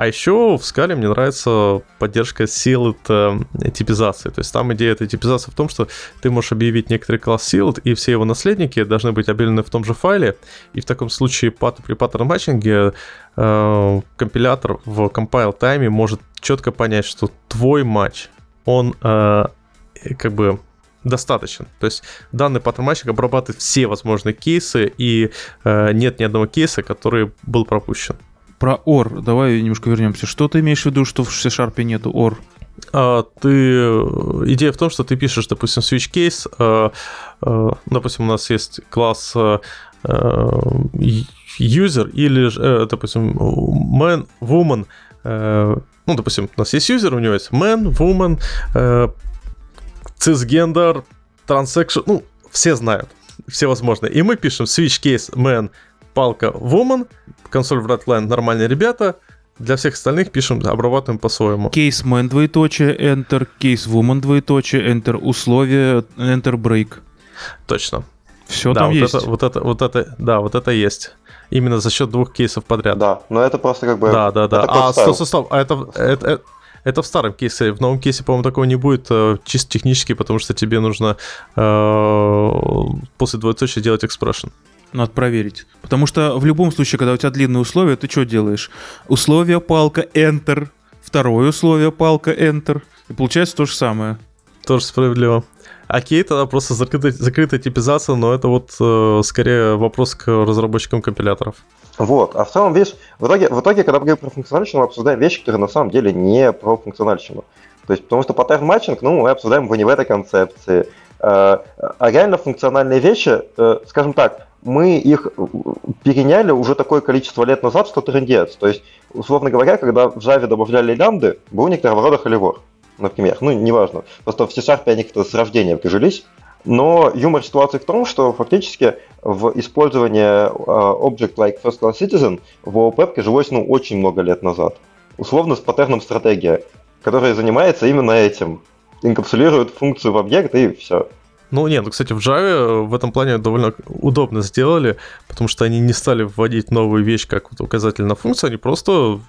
А еще в скале мне нравится поддержка sealed э, типизации. То есть там идея этой типизации в том, что ты можешь объявить некоторый класс sealed, и все его наследники должны быть объявлены в том же файле. И в таком случае при паттерн матчинге э, компилятор в compile тайме может четко понять, что твой матч, он э, как бы достаточен. То есть данный pattern-matching обрабатывает все возможные кейсы, и э, нет ни одного кейса, который был пропущен. Про OR давай немножко вернемся. Что ты имеешь в виду, что в C-Sharp нету OR? А, ты... Идея в том, что ты пишешь, допустим, switch case, а, а, допустим, у нас есть класс а, user или, э, допустим, man, woman, э, ну, допустим, у нас есть user, у него есть man, woman, э, cisgender, transaction, ну, все знают, все возможные. И мы пишем switch case man, палка woman, консоль в redline нормальные ребята, для всех остальных пишем, обрабатываем по-своему. Case man двоеточие, enter, case woman двоеточие, enter, условие, enter break. Точно. Все да, там вот есть. Это, вот это, вот это, да, вот это есть. Именно за счет двух кейсов подряд. Да, но это просто как бы... Да, да, да. А, стоп, стоп, стоп. А это, это, это, это в старом кейсе. В новом кейсе, по-моему, такого не будет э, чисто технически, потому что тебе нужно э, после двоеточия делать expression. Надо проверить. Потому что в любом случае, когда у тебя длинные условия, ты что делаешь? Условие палка, enter. Второе условие палка, enter. И получается то же самое. Тоже справедливо. Окей, тогда просто закрытая, закрытая типизация, но это вот э, скорее вопрос к разработчикам компиляторов. Вот, а в целом, видишь, в итоге, в итоге, когда мы говорим про функциональщину, мы обсуждаем вещи, которые на самом деле не про функциональщину. То есть, потому что паттерн матчинг, ну, мы обсуждаем его не в этой концепции. Э, А реально функциональные вещи, э, скажем так, мы их э, переняли уже такое количество лет назад, что трендец. То есть, условно говоря, когда в Java добавляли лямбды, был некоторого рода холивор, например. Ну, неважно. Просто в C-Sharp они как-то с рождения прижились. Но юмор ситуации в том, что фактически в использовании э, Object Like First Class Citizen в OOP прижилось ну, очень много лет назад. Условно с паттерном стратегия, которая занимается именно этим. Инкапсулирует функцию в объект и все. Ну, нет, ну, кстати, в Java в этом плане довольно удобно сделали, потому что они не стали вводить новую вещь, как вот указатель на функцию, они просто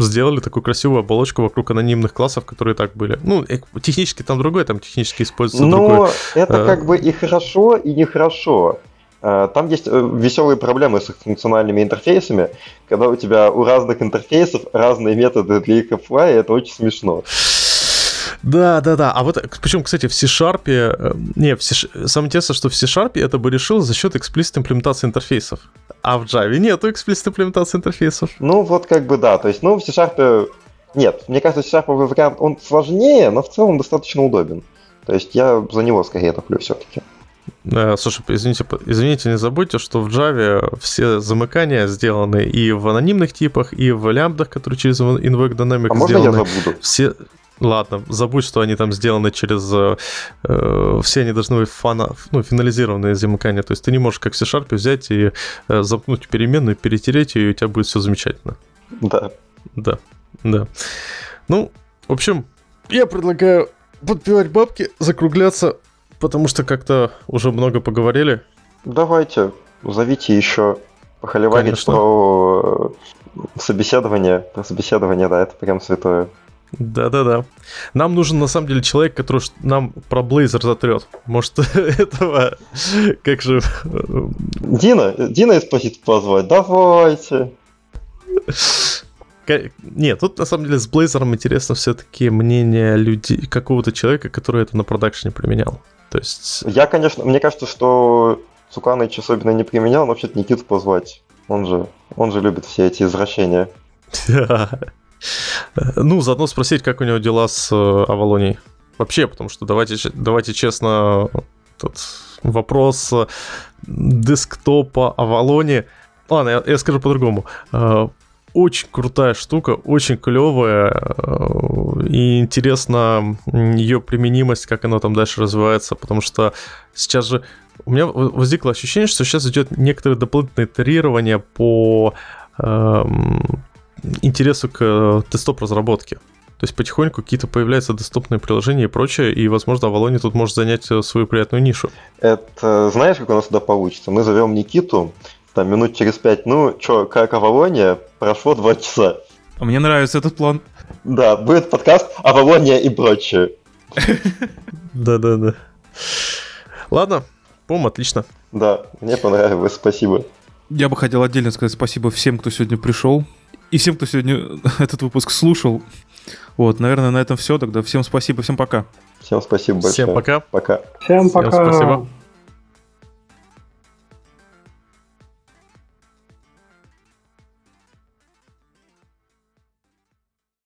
сделали такую красивую оболочку вокруг анонимных классов, которые так были. Ну, э, технически там другое, там технически используется Но другой. это э, как бы и хорошо, и нехорошо. Э, Там есть э, веселые проблемы с их функциональными интерфейсами, когда у тебя у разных интерфейсов разные методы для их apply, и это очень смешно. Да, да, да. А вот, причем, кстати, в C-Sharp, э, не, в C, самое интересное, что в C-Sharp это бы решил за счет эксплисит имплементации интерфейсов. А в Java нету эксплисит имплементации интерфейсов. Ну, вот как бы да. То есть, ну, в C-Sharp... Нет, мне кажется, C-Sharp вариант, он сложнее, но в целом достаточно удобен. То есть я за него скорее топлю все-таки. Э, Слушай, извините, извините, не забудьте, что в Java все замыкания сделаны и в анонимных типах, и в лямбдах, которые через Invoke Dynamics А можно я сделаны. забуду? Все... Ладно, забудь, что они там сделаны через... э, э, все они должны быть фана, ну, финализированные замыкания. То есть ты не можешь, как в C-Sharp, взять и э, замкнуть переменную, перетереть, и у тебя будет все замечательно. Да. Да, да. Ну, в общем, я предлагаю подпевать бабки, закругляться, потому что как-то уже много поговорили. Давайте, зовите еще похоливарить Конечно. про э, собеседование. Про собеседование, да, это прям святое. Да-да-да. Нам нужен, на самом деле, человек, который нам про Blazor затрет. Может, этого... Как же... э, Дина, Дина из просит позвать, давайте. Нет, тут, на самом деле, с Blazor интересно все-таки мнение людей, какого-то человека, который это на продакшене применял. То есть... Я, конечно, мне кажется, что Цуканыч особенно не применял, но вообще-то Никиту позвать. Он же, он же любит все эти извращения. Ну, заодно спросить, как у него дела с э, Авалонией. Вообще, потому что давайте, давайте честно, тут вопрос э, десктопа Авалони. Ладно, я, я скажу по-другому. Э, Очень крутая штука, очень клевая, и интересно ее применимость, как она там дальше развивается, потому что сейчас же у меня возникло ощущение, что сейчас идет некоторое дополнительное итерирование по эм, интересу к э, десктоп-разработке. То есть потихоньку какие-то появляются доступные приложения и прочее, и, возможно, Авалони тут может занять э, свою приятную нишу. Это знаешь, как у нас туда получится? Мы зовем Никиту, там минут через пять, ну, чё, как Авалония, прошло два часа. А мне нравится этот план. Да, будет подкаст Авалония и прочее. Да-да-да. Ладно, по отлично. Да, мне понравилось, спасибо. Я бы хотел отдельно сказать спасибо всем, кто сегодня пришел. И всем, кто сегодня этот выпуск слушал. Вот, наверное, на этом все. Тогда всем спасибо, всем пока. Всем спасибо большое. Всем пока. Пока. Всем Всем пока. спасибо.